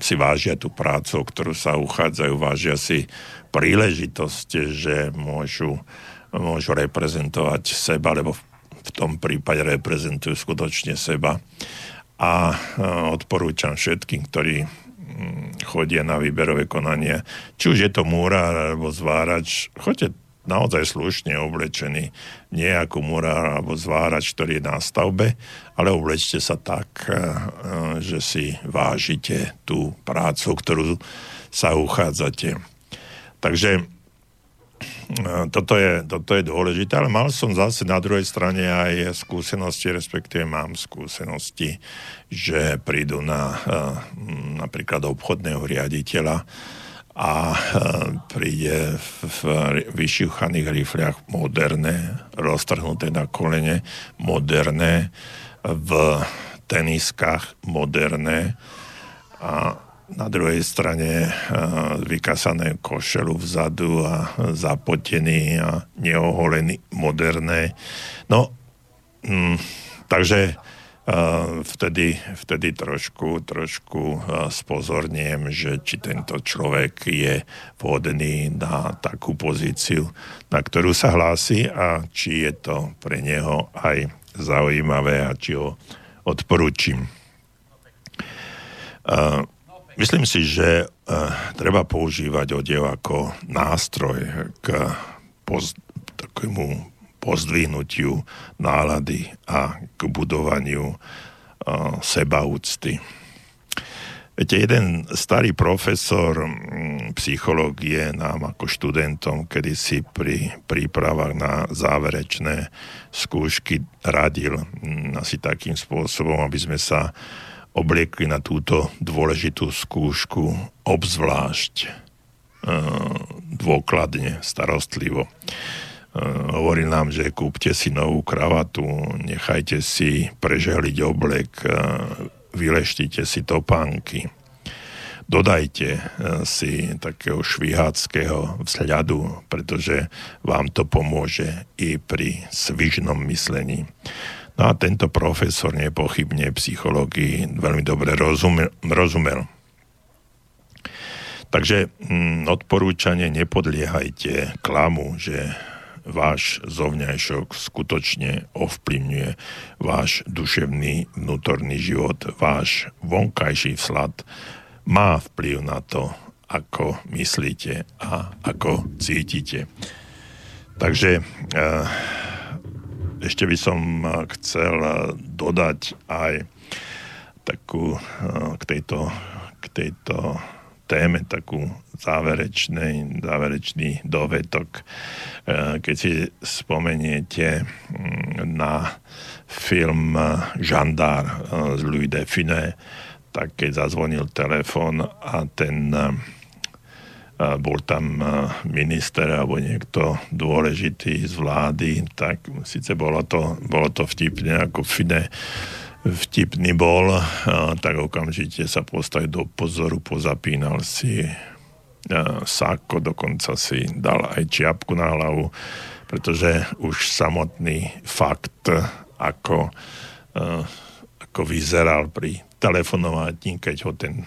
si vážia tú prácu, o ktorú sa uchádzajú, vážia si príležitosť, že môžu, môžu reprezentovať seba, lebo v tom prípade reprezentujú skutočne seba. A odporúčam všetkým, ktorí chodia na výberové konanie, či už je to múra alebo zvárač, choďte naozaj slušne oblečený, nie ako murár alebo zvárač, ktorý je na stavbe, ale oblečte sa tak, eh, eh, že si vážite tú prácu, ktorú sa uchádzate. Takže toto je, toto je dôležité, ale mal som zase na druhej strane aj skúsenosti, respektíve mám skúsenosti, že prídu na napríklad obchodného riaditeľa, a e, príde v vyšuchaných rifliach moderné, roztrhnuté na kolene, moderné, v teniskách moderné a na druhej strane e, vykasané košelu vzadu a zapotený a neoholený moderné. No, mm, takže vtedy, vtedy trošku, trošku spozorniem, že či tento človek je vhodný na takú pozíciu, na ktorú sa hlási a či je to pre neho aj zaujímavé a či ho odporúčim. Myslím si, že treba používať odev ako nástroj k poz, takému pozdvihnutiu nálady a k budovaniu uh, sebaúcty. Viete, jeden starý profesor psychológie nám ako študentom kedysi pri prípravách na záverečné skúšky radil asi takým spôsobom, aby sme sa obliekli na túto dôležitú skúšku obzvlášť dôkladne, starostlivo. Hovorí nám, že kúpte si novú kravatu, nechajte si prežehliť oblek, eh, vyleštite si topánky, dodajte eh, si takého šviháckého vzhľadu, pretože vám to pomôže i pri svižnom myslení. No a tento profesor nepochybne psychológii veľmi dobre rozumel. rozumel. Takže hm, odporúčanie nepodliehajte klamu, že váš zovňajšok skutočne ovplyvňuje váš duševný vnútorný život, váš vonkajší vslad má vplyv na to, ako myslíte a ako cítite. Takže eh, ešte by som eh, chcel eh, dodať aj takú k tejto, k tejto téme takú záverečný, záverečný dovetok. Keď si spomeniete mm, na film Žandár z Louis Define, tak keď zazvonil telefon a ten bol tam minister alebo niekto dôležitý z vlády, tak síce bolo to, bolo to vtipne ako Fine vtipný bol, tak okamžite sa postavil do pozoru, pozapínal si sáko, dokonca si dal aj čiapku na hlavu, pretože už samotný fakt, ako, ako vyzeral pri telefonovaní, keď ho ten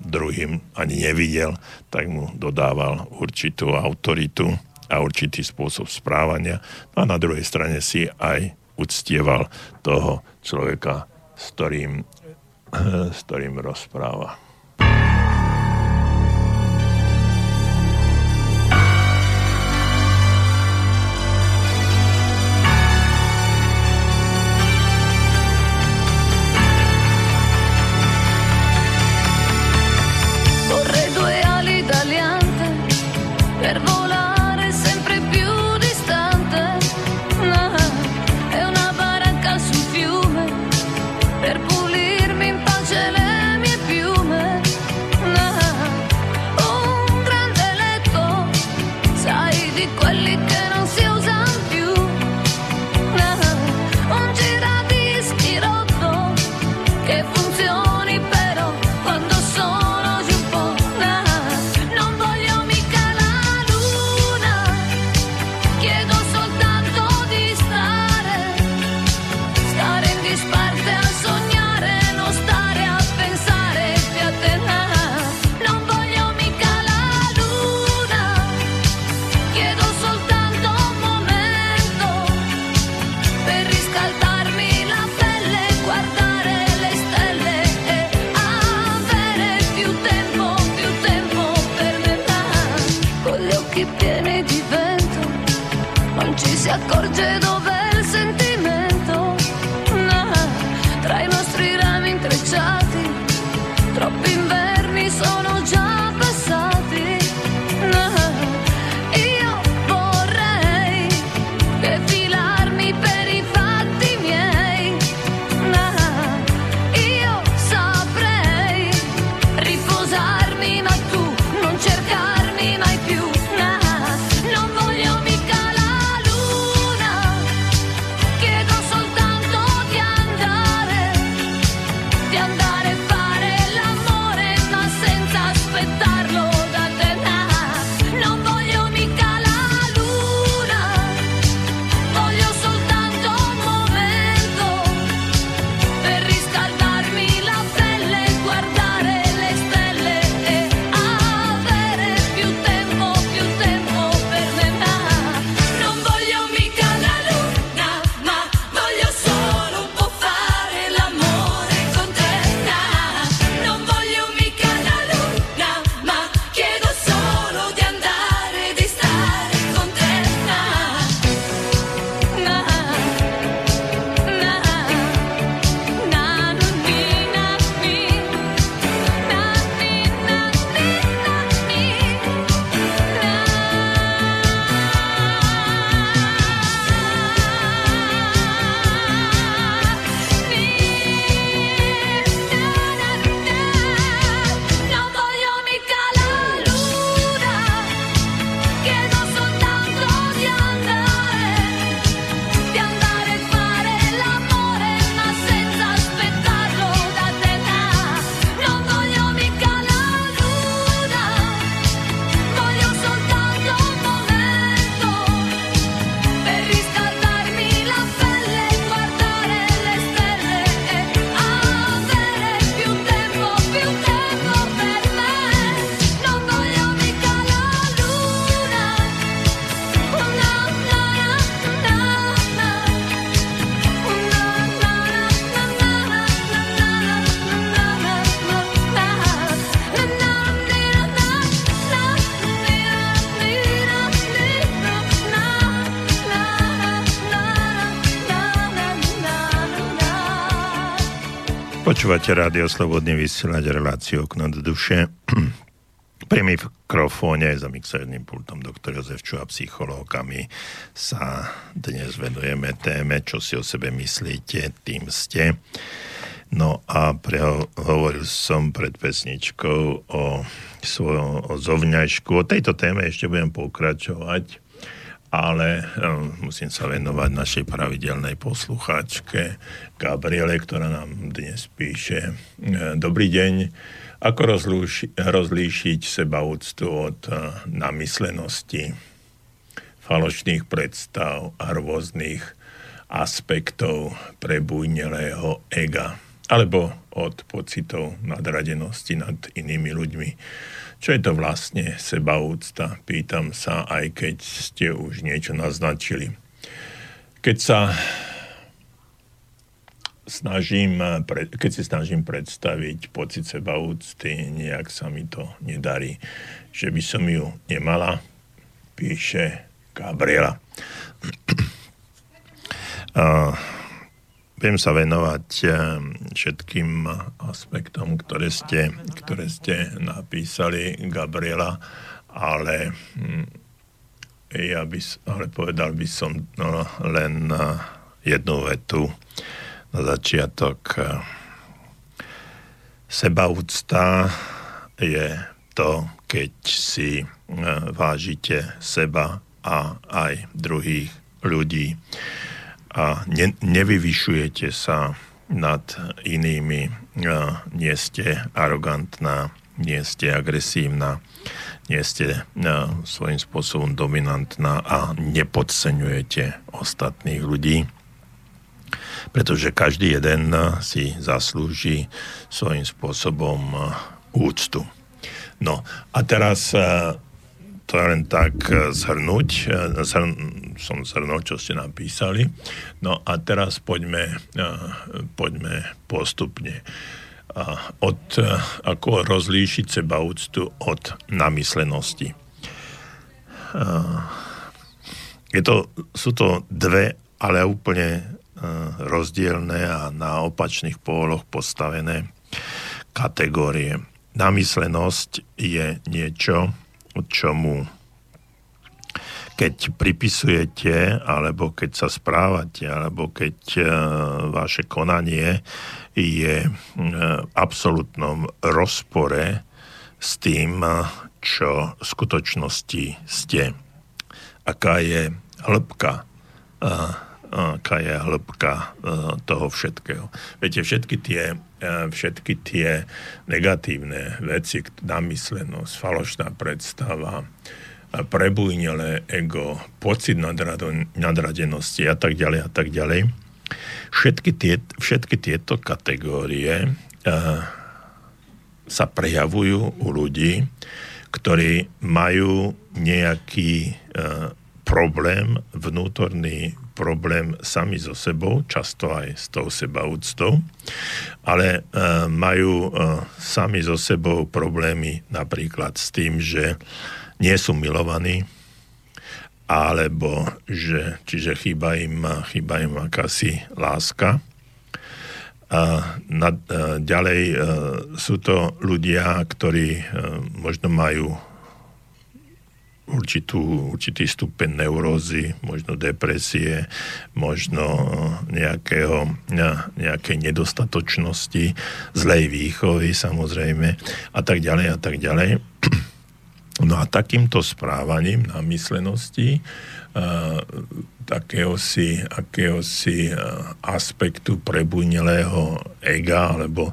druhým ani nevidel, tak mu dodával určitú autoritu a určitý spôsob správania. No a na druhej strane si aj uctieval toho človeka, s ktorým, [clears throat] s ktorým rozpráva. Počúvate rádio Slobodný vysielať reláciu okno do duše. [clears throat] Pri mikrofóne za mixerným pultom doktor Jozef Čuha, psychológami sa dnes venujeme téme, čo si o sebe myslíte, tým ste. No a prehovoril som pred pesničkou o, svojom, o zovňajšku. O tejto téme ešte budem pokračovať ale um, musím sa venovať našej pravidelnej poslucháčke Gabriele, ktorá nám dnes píše. E, dobrý deň. Ako rozlúši, rozlíšiť sebaúctu od uh, namyslenosti, falošných predstav a rôznych aspektov prebujnelého ega alebo od pocitov nadradenosti nad inými ľuďmi čo je to vlastne sebaúcta? Pýtam sa, aj keď ste už niečo naznačili. Keď sa snažím, keď si snažím predstaviť pocit sebaúcty, nejak sa mi to nedarí. Že by som ju nemala, píše Gabriela. [clears throat] Uh, Viem sa venovať eh, všetkým aspektom, ktoré ste, ktoré ste napísali, Gabriela, ale hm, ja by, ale povedal by som no, len eh, jednu vetu na začiatok. Sebaúcta je to, keď si eh, vážite seba a aj druhých ľudí a ne, nevyvyšujete sa nad inými, nie ste arogantná, nie ste agresívna, nie ste svojím spôsobom dominantná a nepodceňujete ostatných ľudí, pretože každý jeden si zaslúži svojím spôsobom úctu. No a teraz to len tak e, zhrnúť. E, zhrn, som zhrnul, čo ste napísali. No a teraz poďme, e, poďme postupne. Od, ako rozlíšiť seba úctu od namyslenosti. Je to, sú to dve, ale úplne rozdielne a na opačných póloch postavené kategórie. Namyslenosť je niečo, čomu keď pripisujete, alebo keď sa správate, alebo keď uh, vaše konanie je v absolútnom rozpore s tým, uh, čo v skutočnosti ste. Aká je hĺbka aká je hĺbka e, toho všetkého. Viete, všetky tie, e, všetky tie negatívne veci, namyslenosť, falošná predstava, prebujnele ego, pocit nadradenosti a tak ďalej a tak ďalej. Všetky, tie, všetky tieto kategórie uh, sa prejavujú u ľudí, ktorí majú nejaký uh, problém, vnútorný problém sami so sebou, často aj s tou sebaúctou, ale e, majú e, sami so sebou problémy napríklad s tým, že nie sú milovaní, alebo že, čiže chýba im, chýba im akási láska. A na, e, ďalej e, sú to ľudia, ktorí e, možno majú určitú, určitý stupeň neurózy, možno depresie, možno nejakého, nejakej nedostatočnosti, zlej výchovy samozrejme a tak ďalej a tak ďalej. [clears throat] No a takýmto správaním na myslenosti takéhosi, akéhosi aspektu prebujnelého ega alebo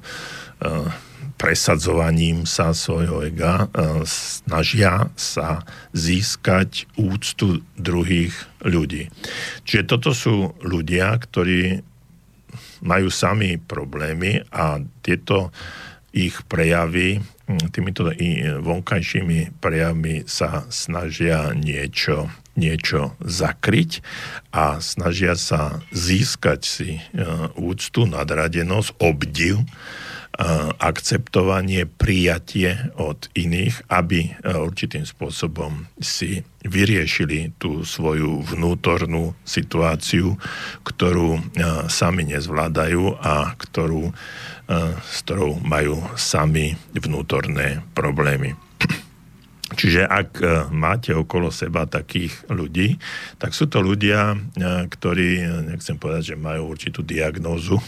presadzovaním sa svojho ega e, snažia sa získať úctu druhých ľudí. Čiže toto sú ľudia, ktorí majú sami problémy a tieto ich prejavy, týmito vonkajšími prejavmi sa snažia niečo, niečo zakryť a snažia sa získať si e, úctu, nadradenosť, obdiv akceptovanie, prijatie od iných, aby určitým spôsobom si vyriešili tú svoju vnútornú situáciu, ktorú sami nezvládajú a ktorú, s ktorou majú sami vnútorné problémy. Čiže ak e, máte okolo seba takých ľudí, tak sú to ľudia, e, ktorí, e, nechcem povedať, že majú určitú diagnózu,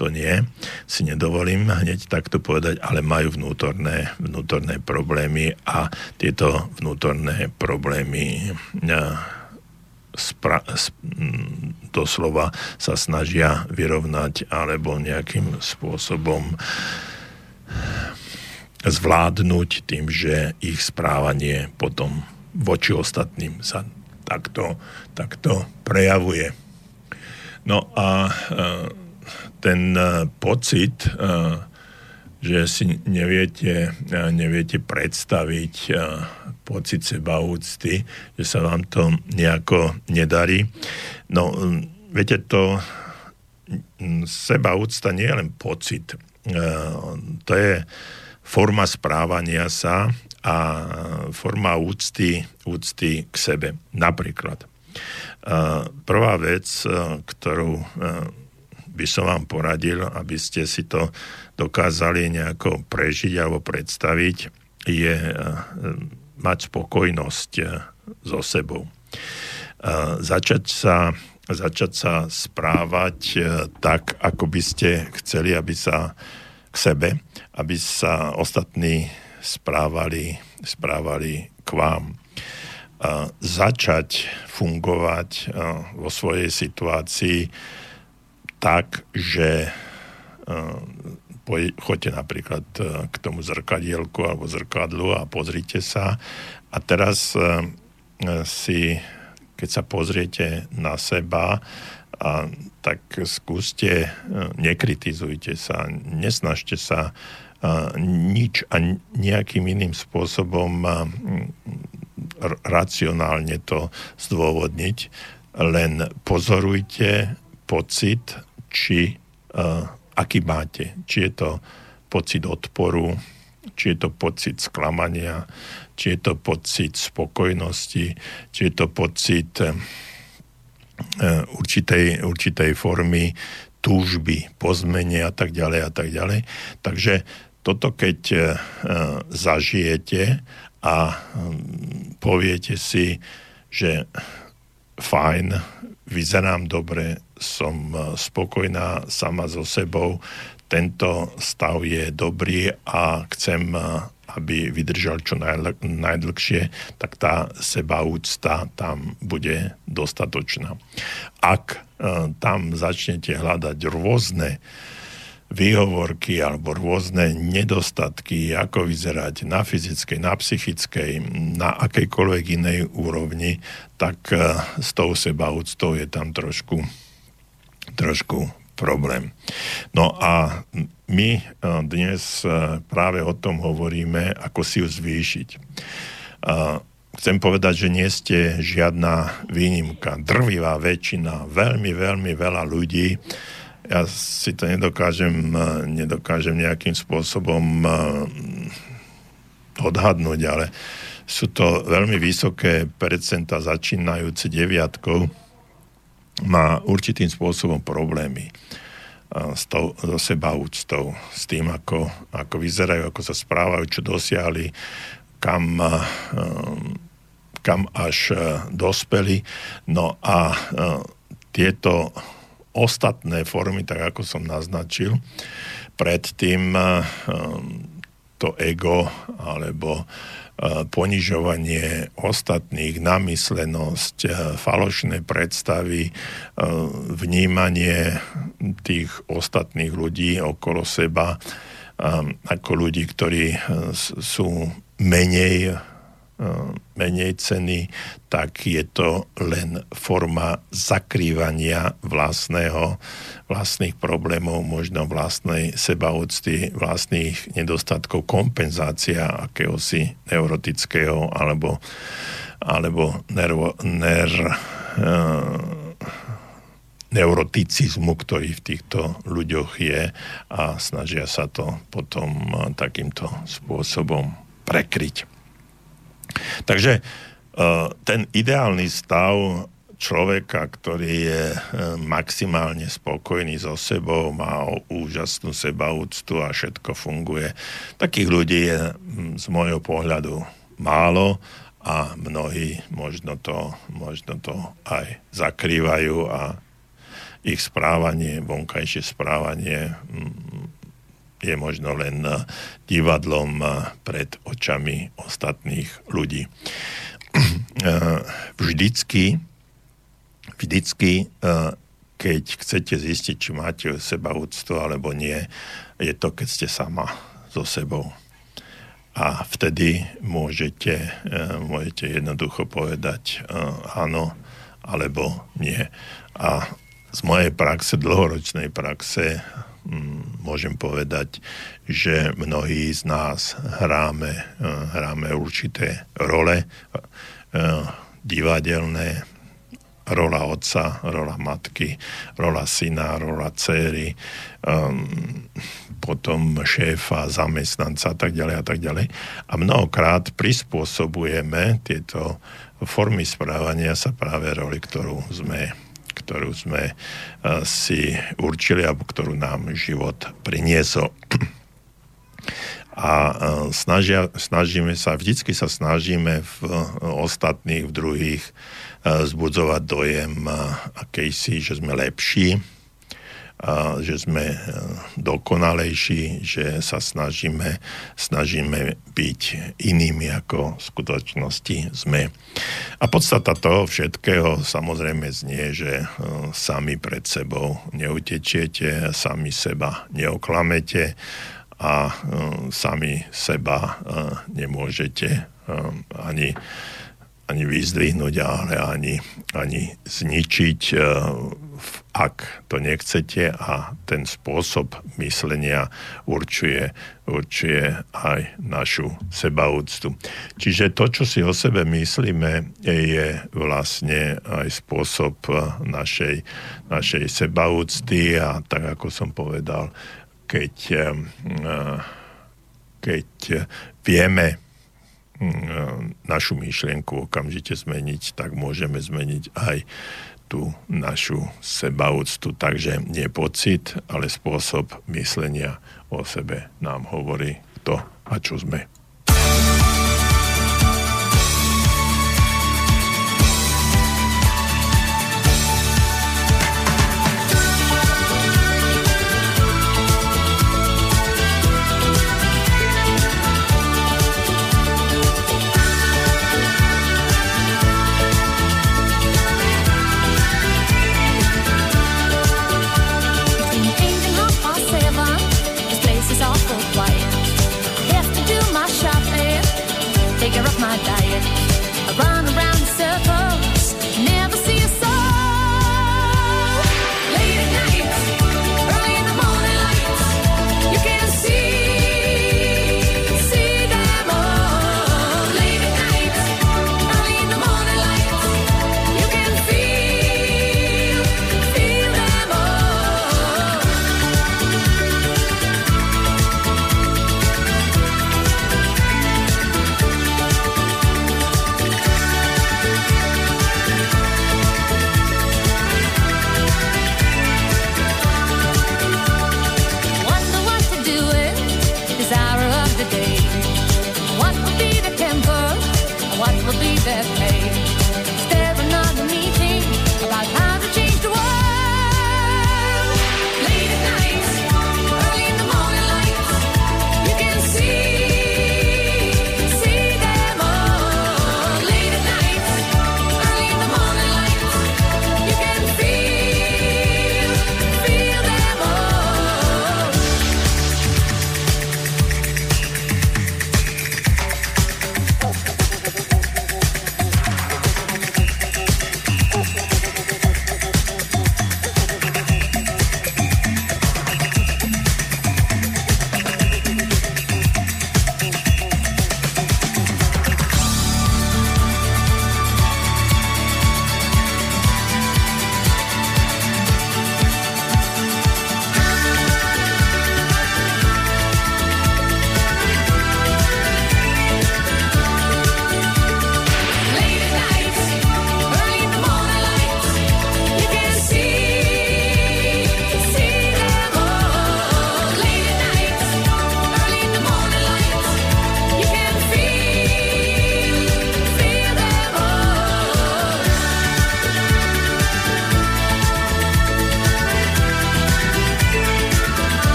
to nie, si nedovolím hneď takto povedať, ale majú vnútorné, vnútorné problémy a tieto vnútorné problémy spra- doslova sa snažia vyrovnať alebo nejakým spôsobom zvládnuť tým, že ich správanie potom voči ostatným sa takto, takto prejavuje. No a e, ten e, pocit, e, že si neviete, neviete predstaviť pocit sebaúcty, že sa vám to nejako nedarí. No, viete, to sebaúcta nie je len pocit. To je forma správania sa a forma úcty, úcty k sebe. Napríklad. Prvá vec, ktorú by som vám poradil, aby ste si to dokázali nejako prežiť alebo predstaviť, je mať spokojnosť so sebou. Začať sa, začať sa správať tak, ako by ste chceli, aby sa k sebe, aby sa ostatní správali, správali k vám. A začať fungovať vo svojej situácii tak, že choďte napríklad k tomu zrkadielku alebo zrkadlu a pozrite sa a teraz si, keď sa pozriete na seba, a tak skúste, e, nekritizujte sa, nesnažte sa e, nič a nejakým iným spôsobom e, racionálne to zdôvodniť, len pozorujte pocit, či aký máte. Či je to pocit odporu, či je to pocit sklamania, či je to pocit spokojnosti, či je to pocit určitej, určitej formy túžby po zmene a tak ďalej a tak ďalej. Takže toto keď e, zažijete a poviete si, že fajn, vyzerám dobre, som e, spokojná sama so sebou, tento stav je dobrý a chcem aby vydržal čo najdl- najdlhšie, tak tá sebaúcta tam bude dostatočná. Ak e, tam začnete hľadať rôzne výhovorky alebo rôzne nedostatky, ako vyzerať na fyzickej, na psychickej, na akejkoľvek inej úrovni, tak e, s tou sebaúctou je tam trošku, trošku problém. No a my e, dnes e, práve o tom hovoríme, ako si ju zvýšiť. Chcem povedať, že nie ste žiadna výnimka. Drvivá väčšina, veľmi, veľmi veľa ľudí, ja si to nedokážem, nedokážem nejakým spôsobom odhadnúť, ale sú to veľmi vysoké percenta začínajúce deviatkou, má určitým spôsobom problémy s, tou, so seba úctou, s tým, ako, ako vyzerajú, ako sa správajú, čo dosiahli, kam, kam až dospeli. No a tieto ostatné formy, tak ako som naznačil, predtým to ego alebo ponižovanie ostatných, namyslenosť, falošné predstavy, vnímanie tých ostatných ľudí okolo seba ako ľudí, ktorí sú menej menej ceny, tak je to len forma zakrývania vlastného, vlastných problémov, možno vlastnej sebaúcty, vlastných nedostatkov, kompenzácia akéhosi neurotického alebo, alebo nervo, ner, neuroticizmu, ktorý v týchto ľuďoch je a snažia sa to potom takýmto spôsobom prekryť. Takže ten ideálny stav človeka, ktorý je e, maximálne spokojný so sebou, má úžasnú sebaúctu a všetko funguje. Takých ľudí je z môjho pohľadu málo a mnohí možno to, možno to aj zakrývajú a ich správanie, vonkajšie správanie je možno len divadlom pred očami ostatných ľudí. [clears throat] Vždycky vždycky, eh, keď chcete zistiť, či máte seba úctu alebo nie, je to, keď ste sama so sebou. A vtedy môžete, eh, môžete jednoducho povedať eh, áno alebo nie. A z mojej praxe, dlhoročnej praxe, môžem povedať, že mnohí z nás hráme, hráme určité role divadelné, rola otca, rola matky, rola syna, rola céry, um, potom šéfa, zamestnanca a tak ďalej a tak ďalej. A mnohokrát prispôsobujeme tieto formy správania sa práve roli, ktorú sme ktorú sme uh, si určili alebo ktorú nám život priniesol. A uh, snažia, snažíme sa, vždycky sa snažíme v ostatných, v druhých zbudzovať dojem akejsi, že sme lepší, že sme e, dokonalejší, že sa snažíme, snažíme byť inými, ako v skutočnosti sme. A podstata toho všetkého samozrejme znie, že e, sami pred sebou neutečiete, sami seba neoklamete a e, sami seba nemôžete ani ani vyzdvihnúť, ale ani, ani zničiť, e, ak to nechcete a ten spôsob myslenia určuje, určuje aj našu sebaúctu. Čiže to, čo si o sebe myslíme, je vlastne aj spôsob e, našej, našej sebaúcty a tak, ako som povedal, keď, e, keď vieme našu myšlienku okamžite zmeniť, tak môžeme zmeniť aj tú našu sebaúctu. Takže nie pocit, ale spôsob myslenia o sebe nám hovorí to, a čo sme.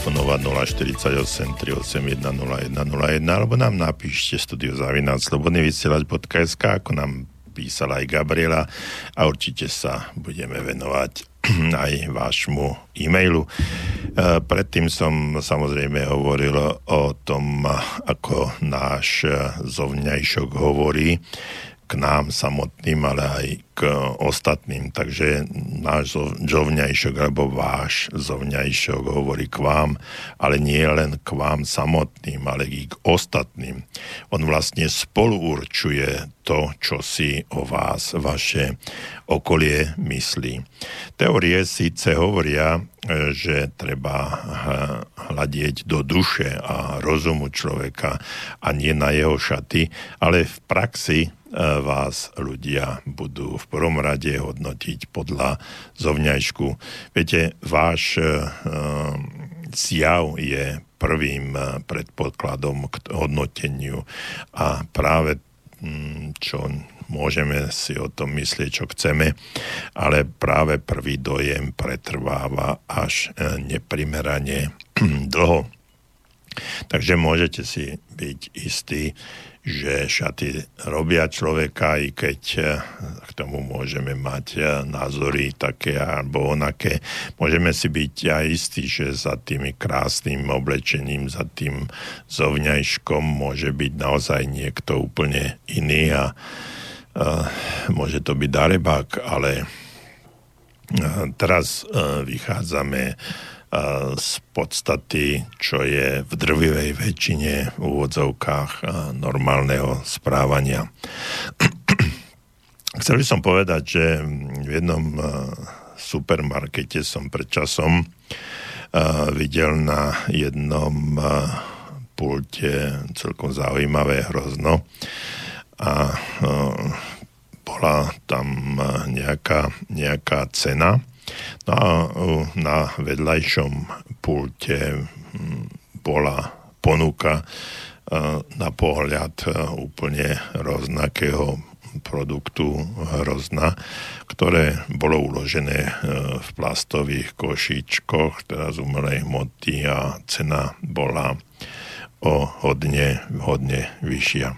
Telefonovať 048 381 0101 alebo nám napíšte studiozavinac slobodnyvysielač.sk ako nám písala aj Gabriela a určite sa budeme venovať [clears throat] aj vášmu e-mailu. E, predtým som samozrejme hovoril o tom, ako náš zovňajšok hovorí k nám samotným, ale aj k ostatným. Takže náš zovňajšok alebo váš zovňajšok hovorí k vám, ale nie len k vám samotným, ale i k ostatným. On vlastne spolu určuje to, čo si o vás vaše okolie myslí. Teórie síce hovoria, že treba hľadieť do duše a rozumu človeka a nie na jeho šaty, ale v praxi vás ľudia budú v prvom rade hodnotiť podľa zovňajšku. Viete, váš uh, zjav je prvým predpokladom k hodnoteniu a práve um, čo môžeme si o tom myslieť, čo chceme, ale práve prvý dojem pretrváva až neprimerane [clears throat] dlho. Takže môžete si byť istí, že šaty robia človeka, i keď eh, k tomu môžeme mať eh, názory také alebo onaké. Môžeme si byť aj istí, že za tými krásnym oblečením, za tým zovňajškom môže byť naozaj niekto úplne iný a uh, môže to byť darebák, ale teraz vychádzame z podstaty, čo je v drvivej väčšine v úvodzovkách normálneho správania. [clears throat] Chcel by som povedať, že v jednom supermarkete som pred časom videl na jednom pulte celkom zaujímavé hrozno a bola tam nejaká, nejaká cena No a na vedľajšom pulte bola ponuka na pohľad úplne rovnakého produktu hrozna, ktoré bolo uložené v plastových košičkoch, teda z umelej hmoty a cena bola o hodne, hodne vyššia.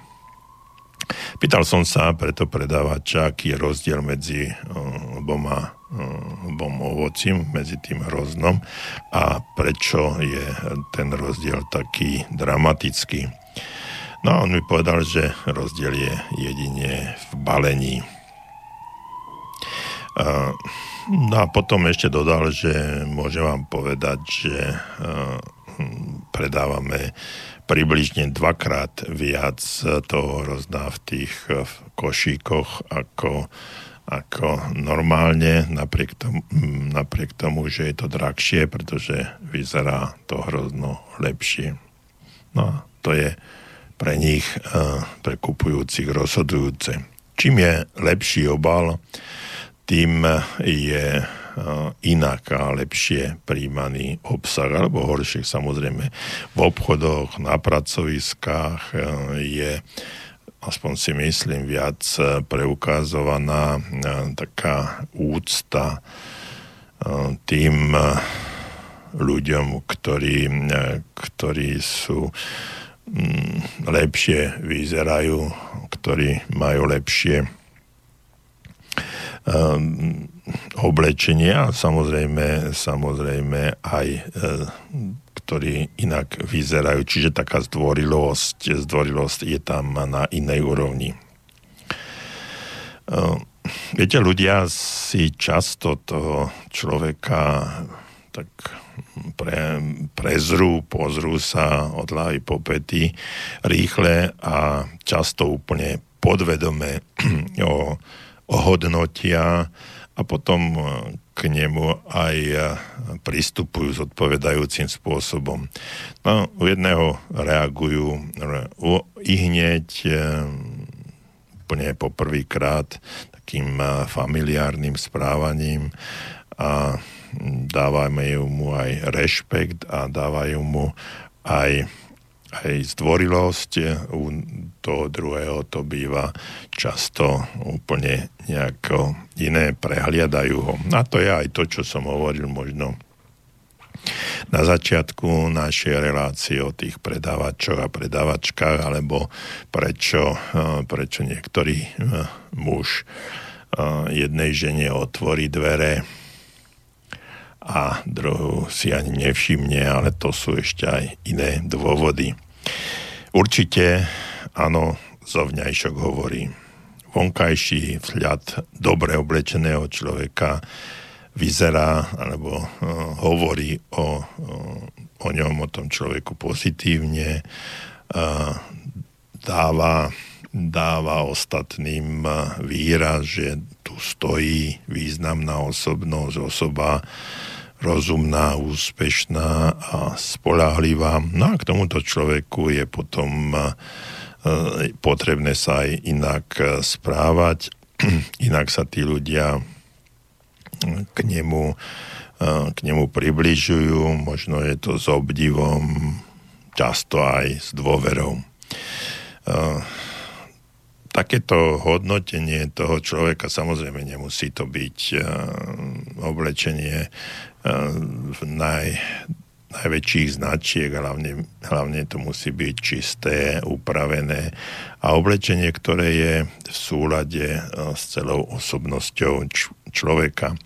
Pýtal som sa preto predávača, aký je rozdiel medzi oboma obom ovocím, medzi tým hroznom a prečo je ten rozdiel taký dramatický. No a on mi povedal, že rozdiel je jedine v balení. No a potom ešte dodal, že môžem vám povedať, že predávame približne dvakrát viac toho hrozná v tých košíkoch ako ako normálne, napriek tomu, napriek tomu, že je to drahšie, pretože vyzerá to hrozno lepšie. No a to je pre nich, uh, pre kupujúcich rozhodujúce. Čím je lepší obal, tým je uh, inak a lepšie príjmaný obsah, alebo horšie samozrejme v obchodoch, na pracoviskách je aspoň si myslím, viac e, preukazovaná e, taká úcta e, tým ľuďom, ktorí, ktorí sú mm, lepšie vyzerajú, ktorí majú lepšie oblečenie a samozrejme, samozrejme aj ktorí inak vyzerajú. Čiže taká zdvorilosť, zdvorilosť je tam na inej úrovni. Ehm, viete, ľudia si často toho človeka tak pre, prezrú, pozrú sa od hlavy po pety rýchle a často úplne podvedome [clears throat] o, ohodnotia a potom k nemu aj pristupujú s odpovedajúcim spôsobom. No, u jedného reagujú i hneď e, úplne poprvýkrát takým e, familiárnym správaním a dávame mu aj rešpekt a dávajú mu aj aj zdvorilosť, u toho druhého to býva často úplne nejako iné, prehliadajú ho. A to je aj to, čo som hovoril možno na začiatku našej relácie o tých predávačoch a predávačkách, alebo prečo, eh, prečo niektorý eh, muž eh, jednej žene otvorí dvere a druhú si ani nevšimne, ale to sú ešte aj iné dôvody. Určite, áno, zovňajšok hovorí. Vonkajší vzhľad dobre oblečeného človeka vyzerá alebo uh, hovorí o, uh, o ňom, o tom človeku pozitívne, uh, dáva, dáva ostatným výraz, že tu stojí významná osobnosť, osoba rozumná, úspešná a spolahlivá. No a k tomuto človeku je potom potrebné sa aj inak správať, [clears throat] inak sa tí ľudia k nemu, k nemu približujú, možno je to s obdivom, často aj s dôverou. Takéto hodnotenie toho človeka, samozrejme nemusí to byť oblečenie v naj, najväčších značiek, hlavne, hlavne to musí byť čisté, upravené a oblečenie, ktoré je v súlade s celou osobnosťou človeka.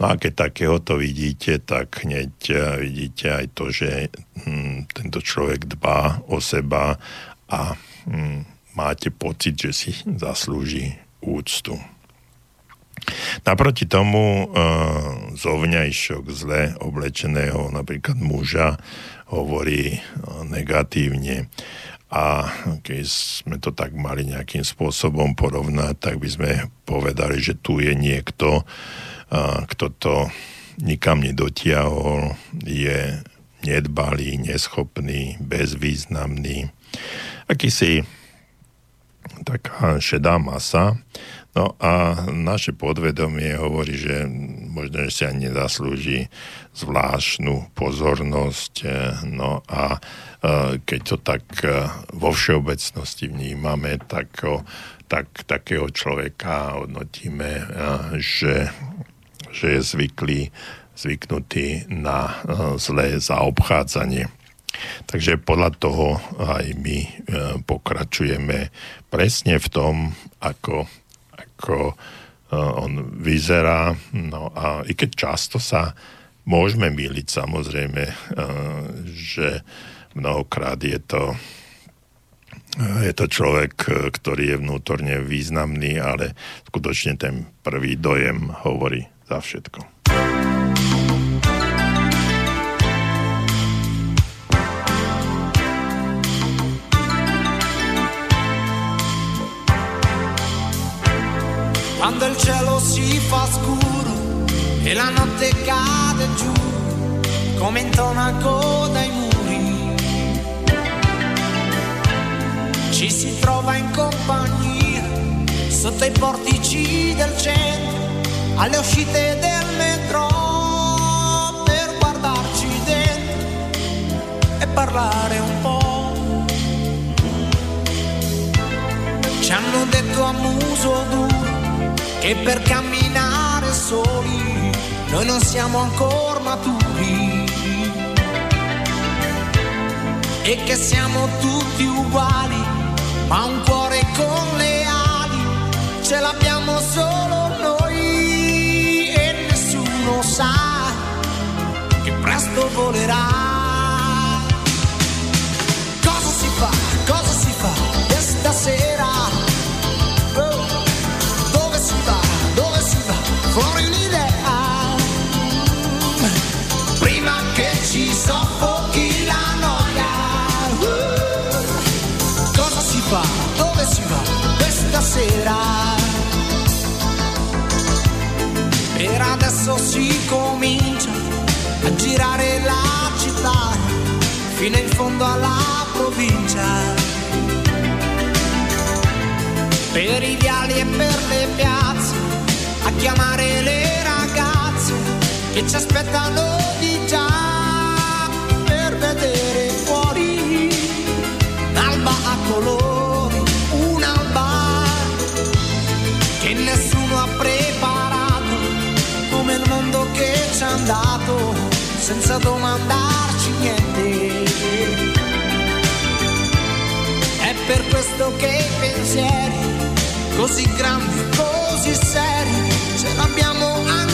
No a keď takéhoto vidíte, tak hneď eh, vidíte aj to, že hm, tento človek dbá o seba a hm, máte pocit, že si zaslúži úctu. Naproti tomu e, zovňajšok zle oblečeného napríklad muža hovorí e, negatívne a keď sme to tak mali nejakým spôsobom porovnať, tak by sme povedali, že tu je niekto, kto to nikam nedotiahol, je nedbalý, neschopný, bezvýznamný, akýsi taká šedá masa. No a naše podvedomie hovorí, že možno, že si ani nezaslúži zvláštnu pozornosť. No a keď to tak e, vo všeobecnosti vnímame, tak, tak takého človeka hodnotíme, e, že, že je zvyklý, zvyknutý na e, zlé zaobchádzanie. Takže podľa toho aj my pokračujeme presne v tom, ako, ako on vyzerá. No a i keď často sa môžeme myliť, samozrejme, že Mnohokrát je to, je to človek, ktorý je vnútorne významný, ale skutočne ten prvý dojem hovorí za všetko. Cielo si fa scuro e la notte cade giù, come una coda in ci si trova in compagnia sotto i portici del centro, alle uscite del metro per guardarci dentro e parlare un po'. Ci hanno detto a muso duro che per camminare soli noi non siamo ancora maturi e che siamo tutti uguali ma un cuore con le ali ce l'abbiamo solo noi e nessuno sa che presto volerà. Fuori un'idea. Prima che ci soffochi fa? Dove si va questa sera? Per adesso si comincia a girare la città fino in fondo alla provincia. Per i viali e per le piazze, chiamare le ragazze che ci aspettano di già per vedere fuori l'alba a colori, un'alba che nessuno ha preparato come il mondo che ci è andato senza domandarci niente. È per questo che i pensieri così grandi, così seri cambiamos a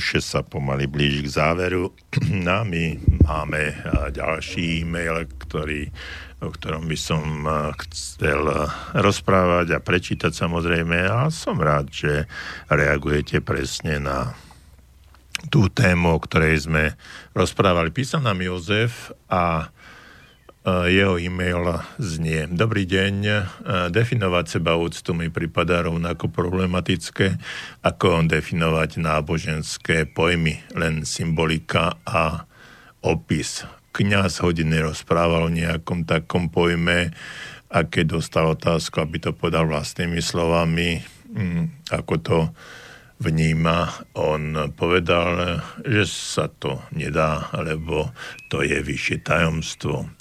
duše sa pomaly blíži k záveru. [clears throat] No a my máme ďalší e-mail, ktorý, o ktorom by som chcel rozprávať a prečítať samozrejme a som rád, že reagujete presne na tú tému, o ktorej sme rozprávali. Písal nám Jozef a jeho e-mail znie. Dobrý deň, e, definovať seba úctu mi pripadá rovnako problematické, ako definovať náboženské pojmy, len symbolika a opis. Kňaz hodiny rozprával o nejakom takom pojme a keď dostal otázku, aby to podal vlastnými slovami, mm, ako to vníma, on povedal, že sa to nedá, lebo to je vyššie tajomstvo.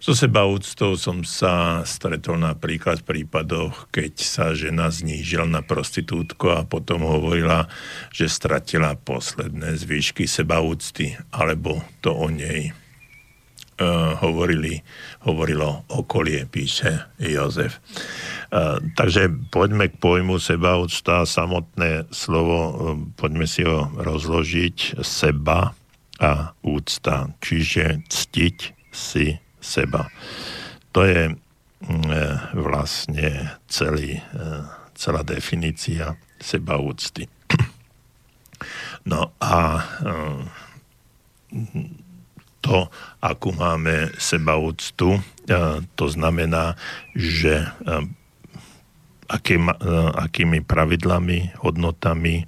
So seba úctou som sa stretol napríklad v prípadoch, keď sa žena znížila na prostitútku a potom hovorila, že stratila posledné zvyšky seba úcty, alebo to o nej uh, hovorili, hovorilo okolie, píše Jozef. Uh, takže poďme k pojmu sebaúcta. Samotné slovo, uh, poďme si ho rozložiť. Seba a úcta. Čiže ctiť si seba. To je mm, vlastne celý, celá definícia sebaúcty. [clears throat] No a to, akú máme sebaúctu, to znamená, že akým, akými pravidlami, hodnotami,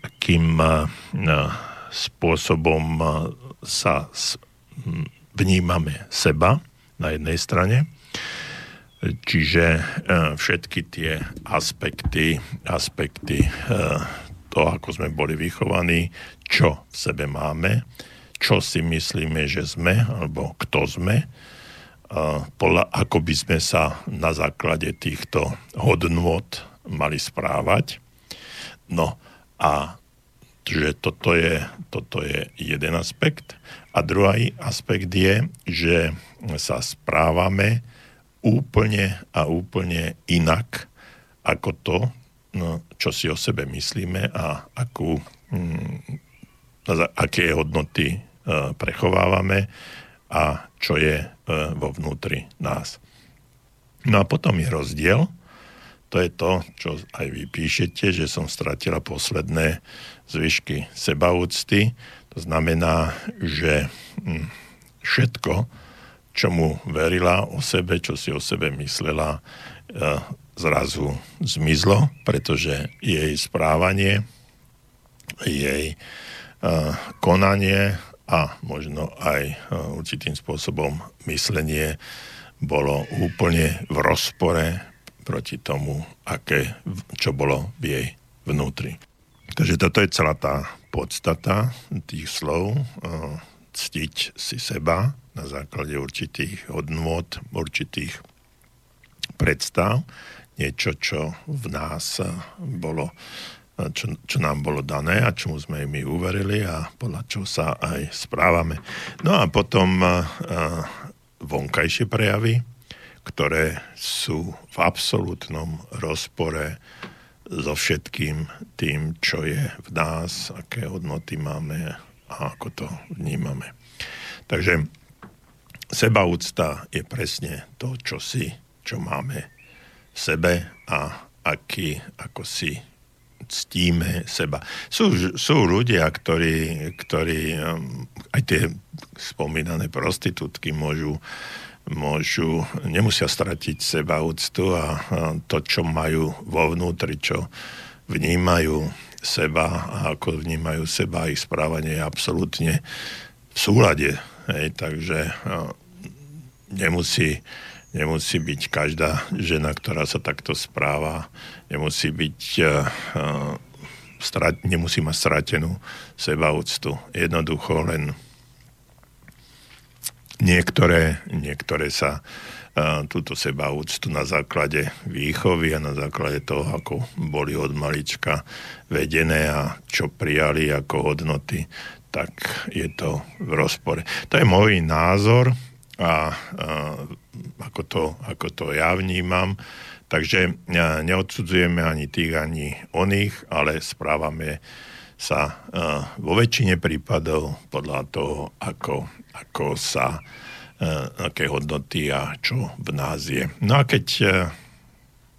akým spôsobom sa vnímame seba na jednej strane, čiže všetky tie aspekty, aspekty toho, ako sme boli vychovaní, čo v sebe máme, čo si myslíme, že sme, alebo kto sme, podľa, ako by sme sa na základe týchto hodnôt mali správať. No a že toto je, toto je jeden aspekt. A druhý aspekt je, že sa správame úplne a úplne inak ako to, no, čo si o sebe myslíme a akú, mm, aké hodnoty prechovávame a čo je vo vnútri nás. No a potom je rozdiel, to je to, čo aj vy píšete, že som stratila posledné zvyšky sebaúcty. To znamená, že hm, všetko, čo mu verila o sebe, čo si o sebe myslela, zrazu zmizlo, pretože jej správanie, jej konanie a možno aj určitým spôsobom myslenie bolo úplne v rozpore proti tomu, aké, čo bolo v jej vnútri. Takže toto je celá tá podstata tých slov. Ctiť si seba na základe určitých hodnôt, určitých predstav, niečo, čo v nás bolo, čo, čo nám bolo dané a čomu sme my uverili a podľa čo sa aj správame. No a potom vonkajšie prejavy, ktoré sú v absolútnom rozpore so všetkým tým, čo je v nás, aké hodnoty máme a ako to vnímame. Takže sebaúcta je presne to, čo si, čo máme v sebe a aký, ako si ctíme seba. Sú, sú ľudia, ktorí, ktorí um, aj tie spomínané prostitútky môžu môžu, nemusia stratiť seba úctu a to, čo majú vo vnútri, čo vnímajú seba a ako vnímajú seba, ich správanie je absolútne v súlade. Hej, takže nemusí, nemusí byť každá žena, ktorá sa takto správa, nemusí byť nemusí mať stratenú sebaúctu. Jednoducho len Niektoré, niektoré sa uh, túto seba úctu na základe výchovy a na základe toho, ako boli od malička vedené a čo prijali ako hodnoty, tak je to v rozpore. To je môj názor a uh, ako, to, ako to ja vnímam. Takže uh, neodsudzujeme ani tých, ani oných, ale správame sa uh, vo väčšine prípadov podľa toho, ako ako sa, e, aké hodnoty a čo v nás je. No a keď e,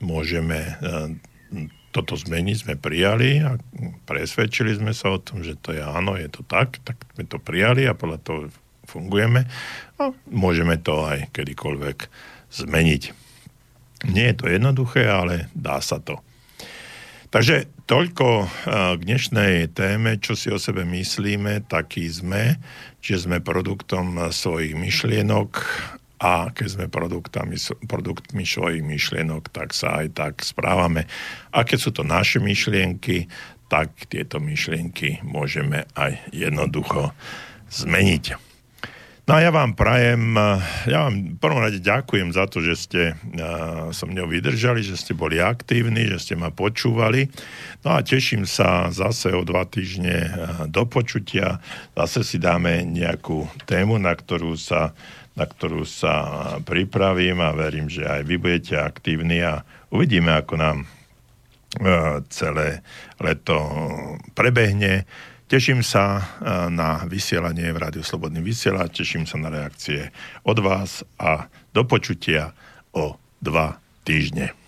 môžeme toto zmeniť, sme prijali a presvedčili sme sa o tom, že to je áno, je to tak, tak sme to prijali a podľa toho fungujeme a môžeme to aj kedykoľvek zmeniť. Nie je to jednoduché, ale dá sa to. Takže toľko k dnešnej téme, čo si o sebe myslíme, taký sme že sme produktom svojich myšlienok a keď sme produktami, produktmi svojich myšlienok, tak sa aj tak správame. A keď sú to naše myšlienky, tak tieto myšlienky môžeme aj jednoducho zmeniť. No a ja vám prajem, ja vám prvom rade ďakujem za to, že ste uh, so mňou vydržali, že ste boli aktívni, že ste ma počúvali. No a teším sa zase o dva týždne uh, do počutia. Zase si dáme nejakú tému, na ktorú sa, na ktorú sa pripravím a verím, že aj vy budete aktívni a uvidíme, ako nám celé leto prebehne. Teším sa e, na vysielanie v Rádiu Slobodný vysielač, teším sa na reakcie od vás a do počutia o dva týždne.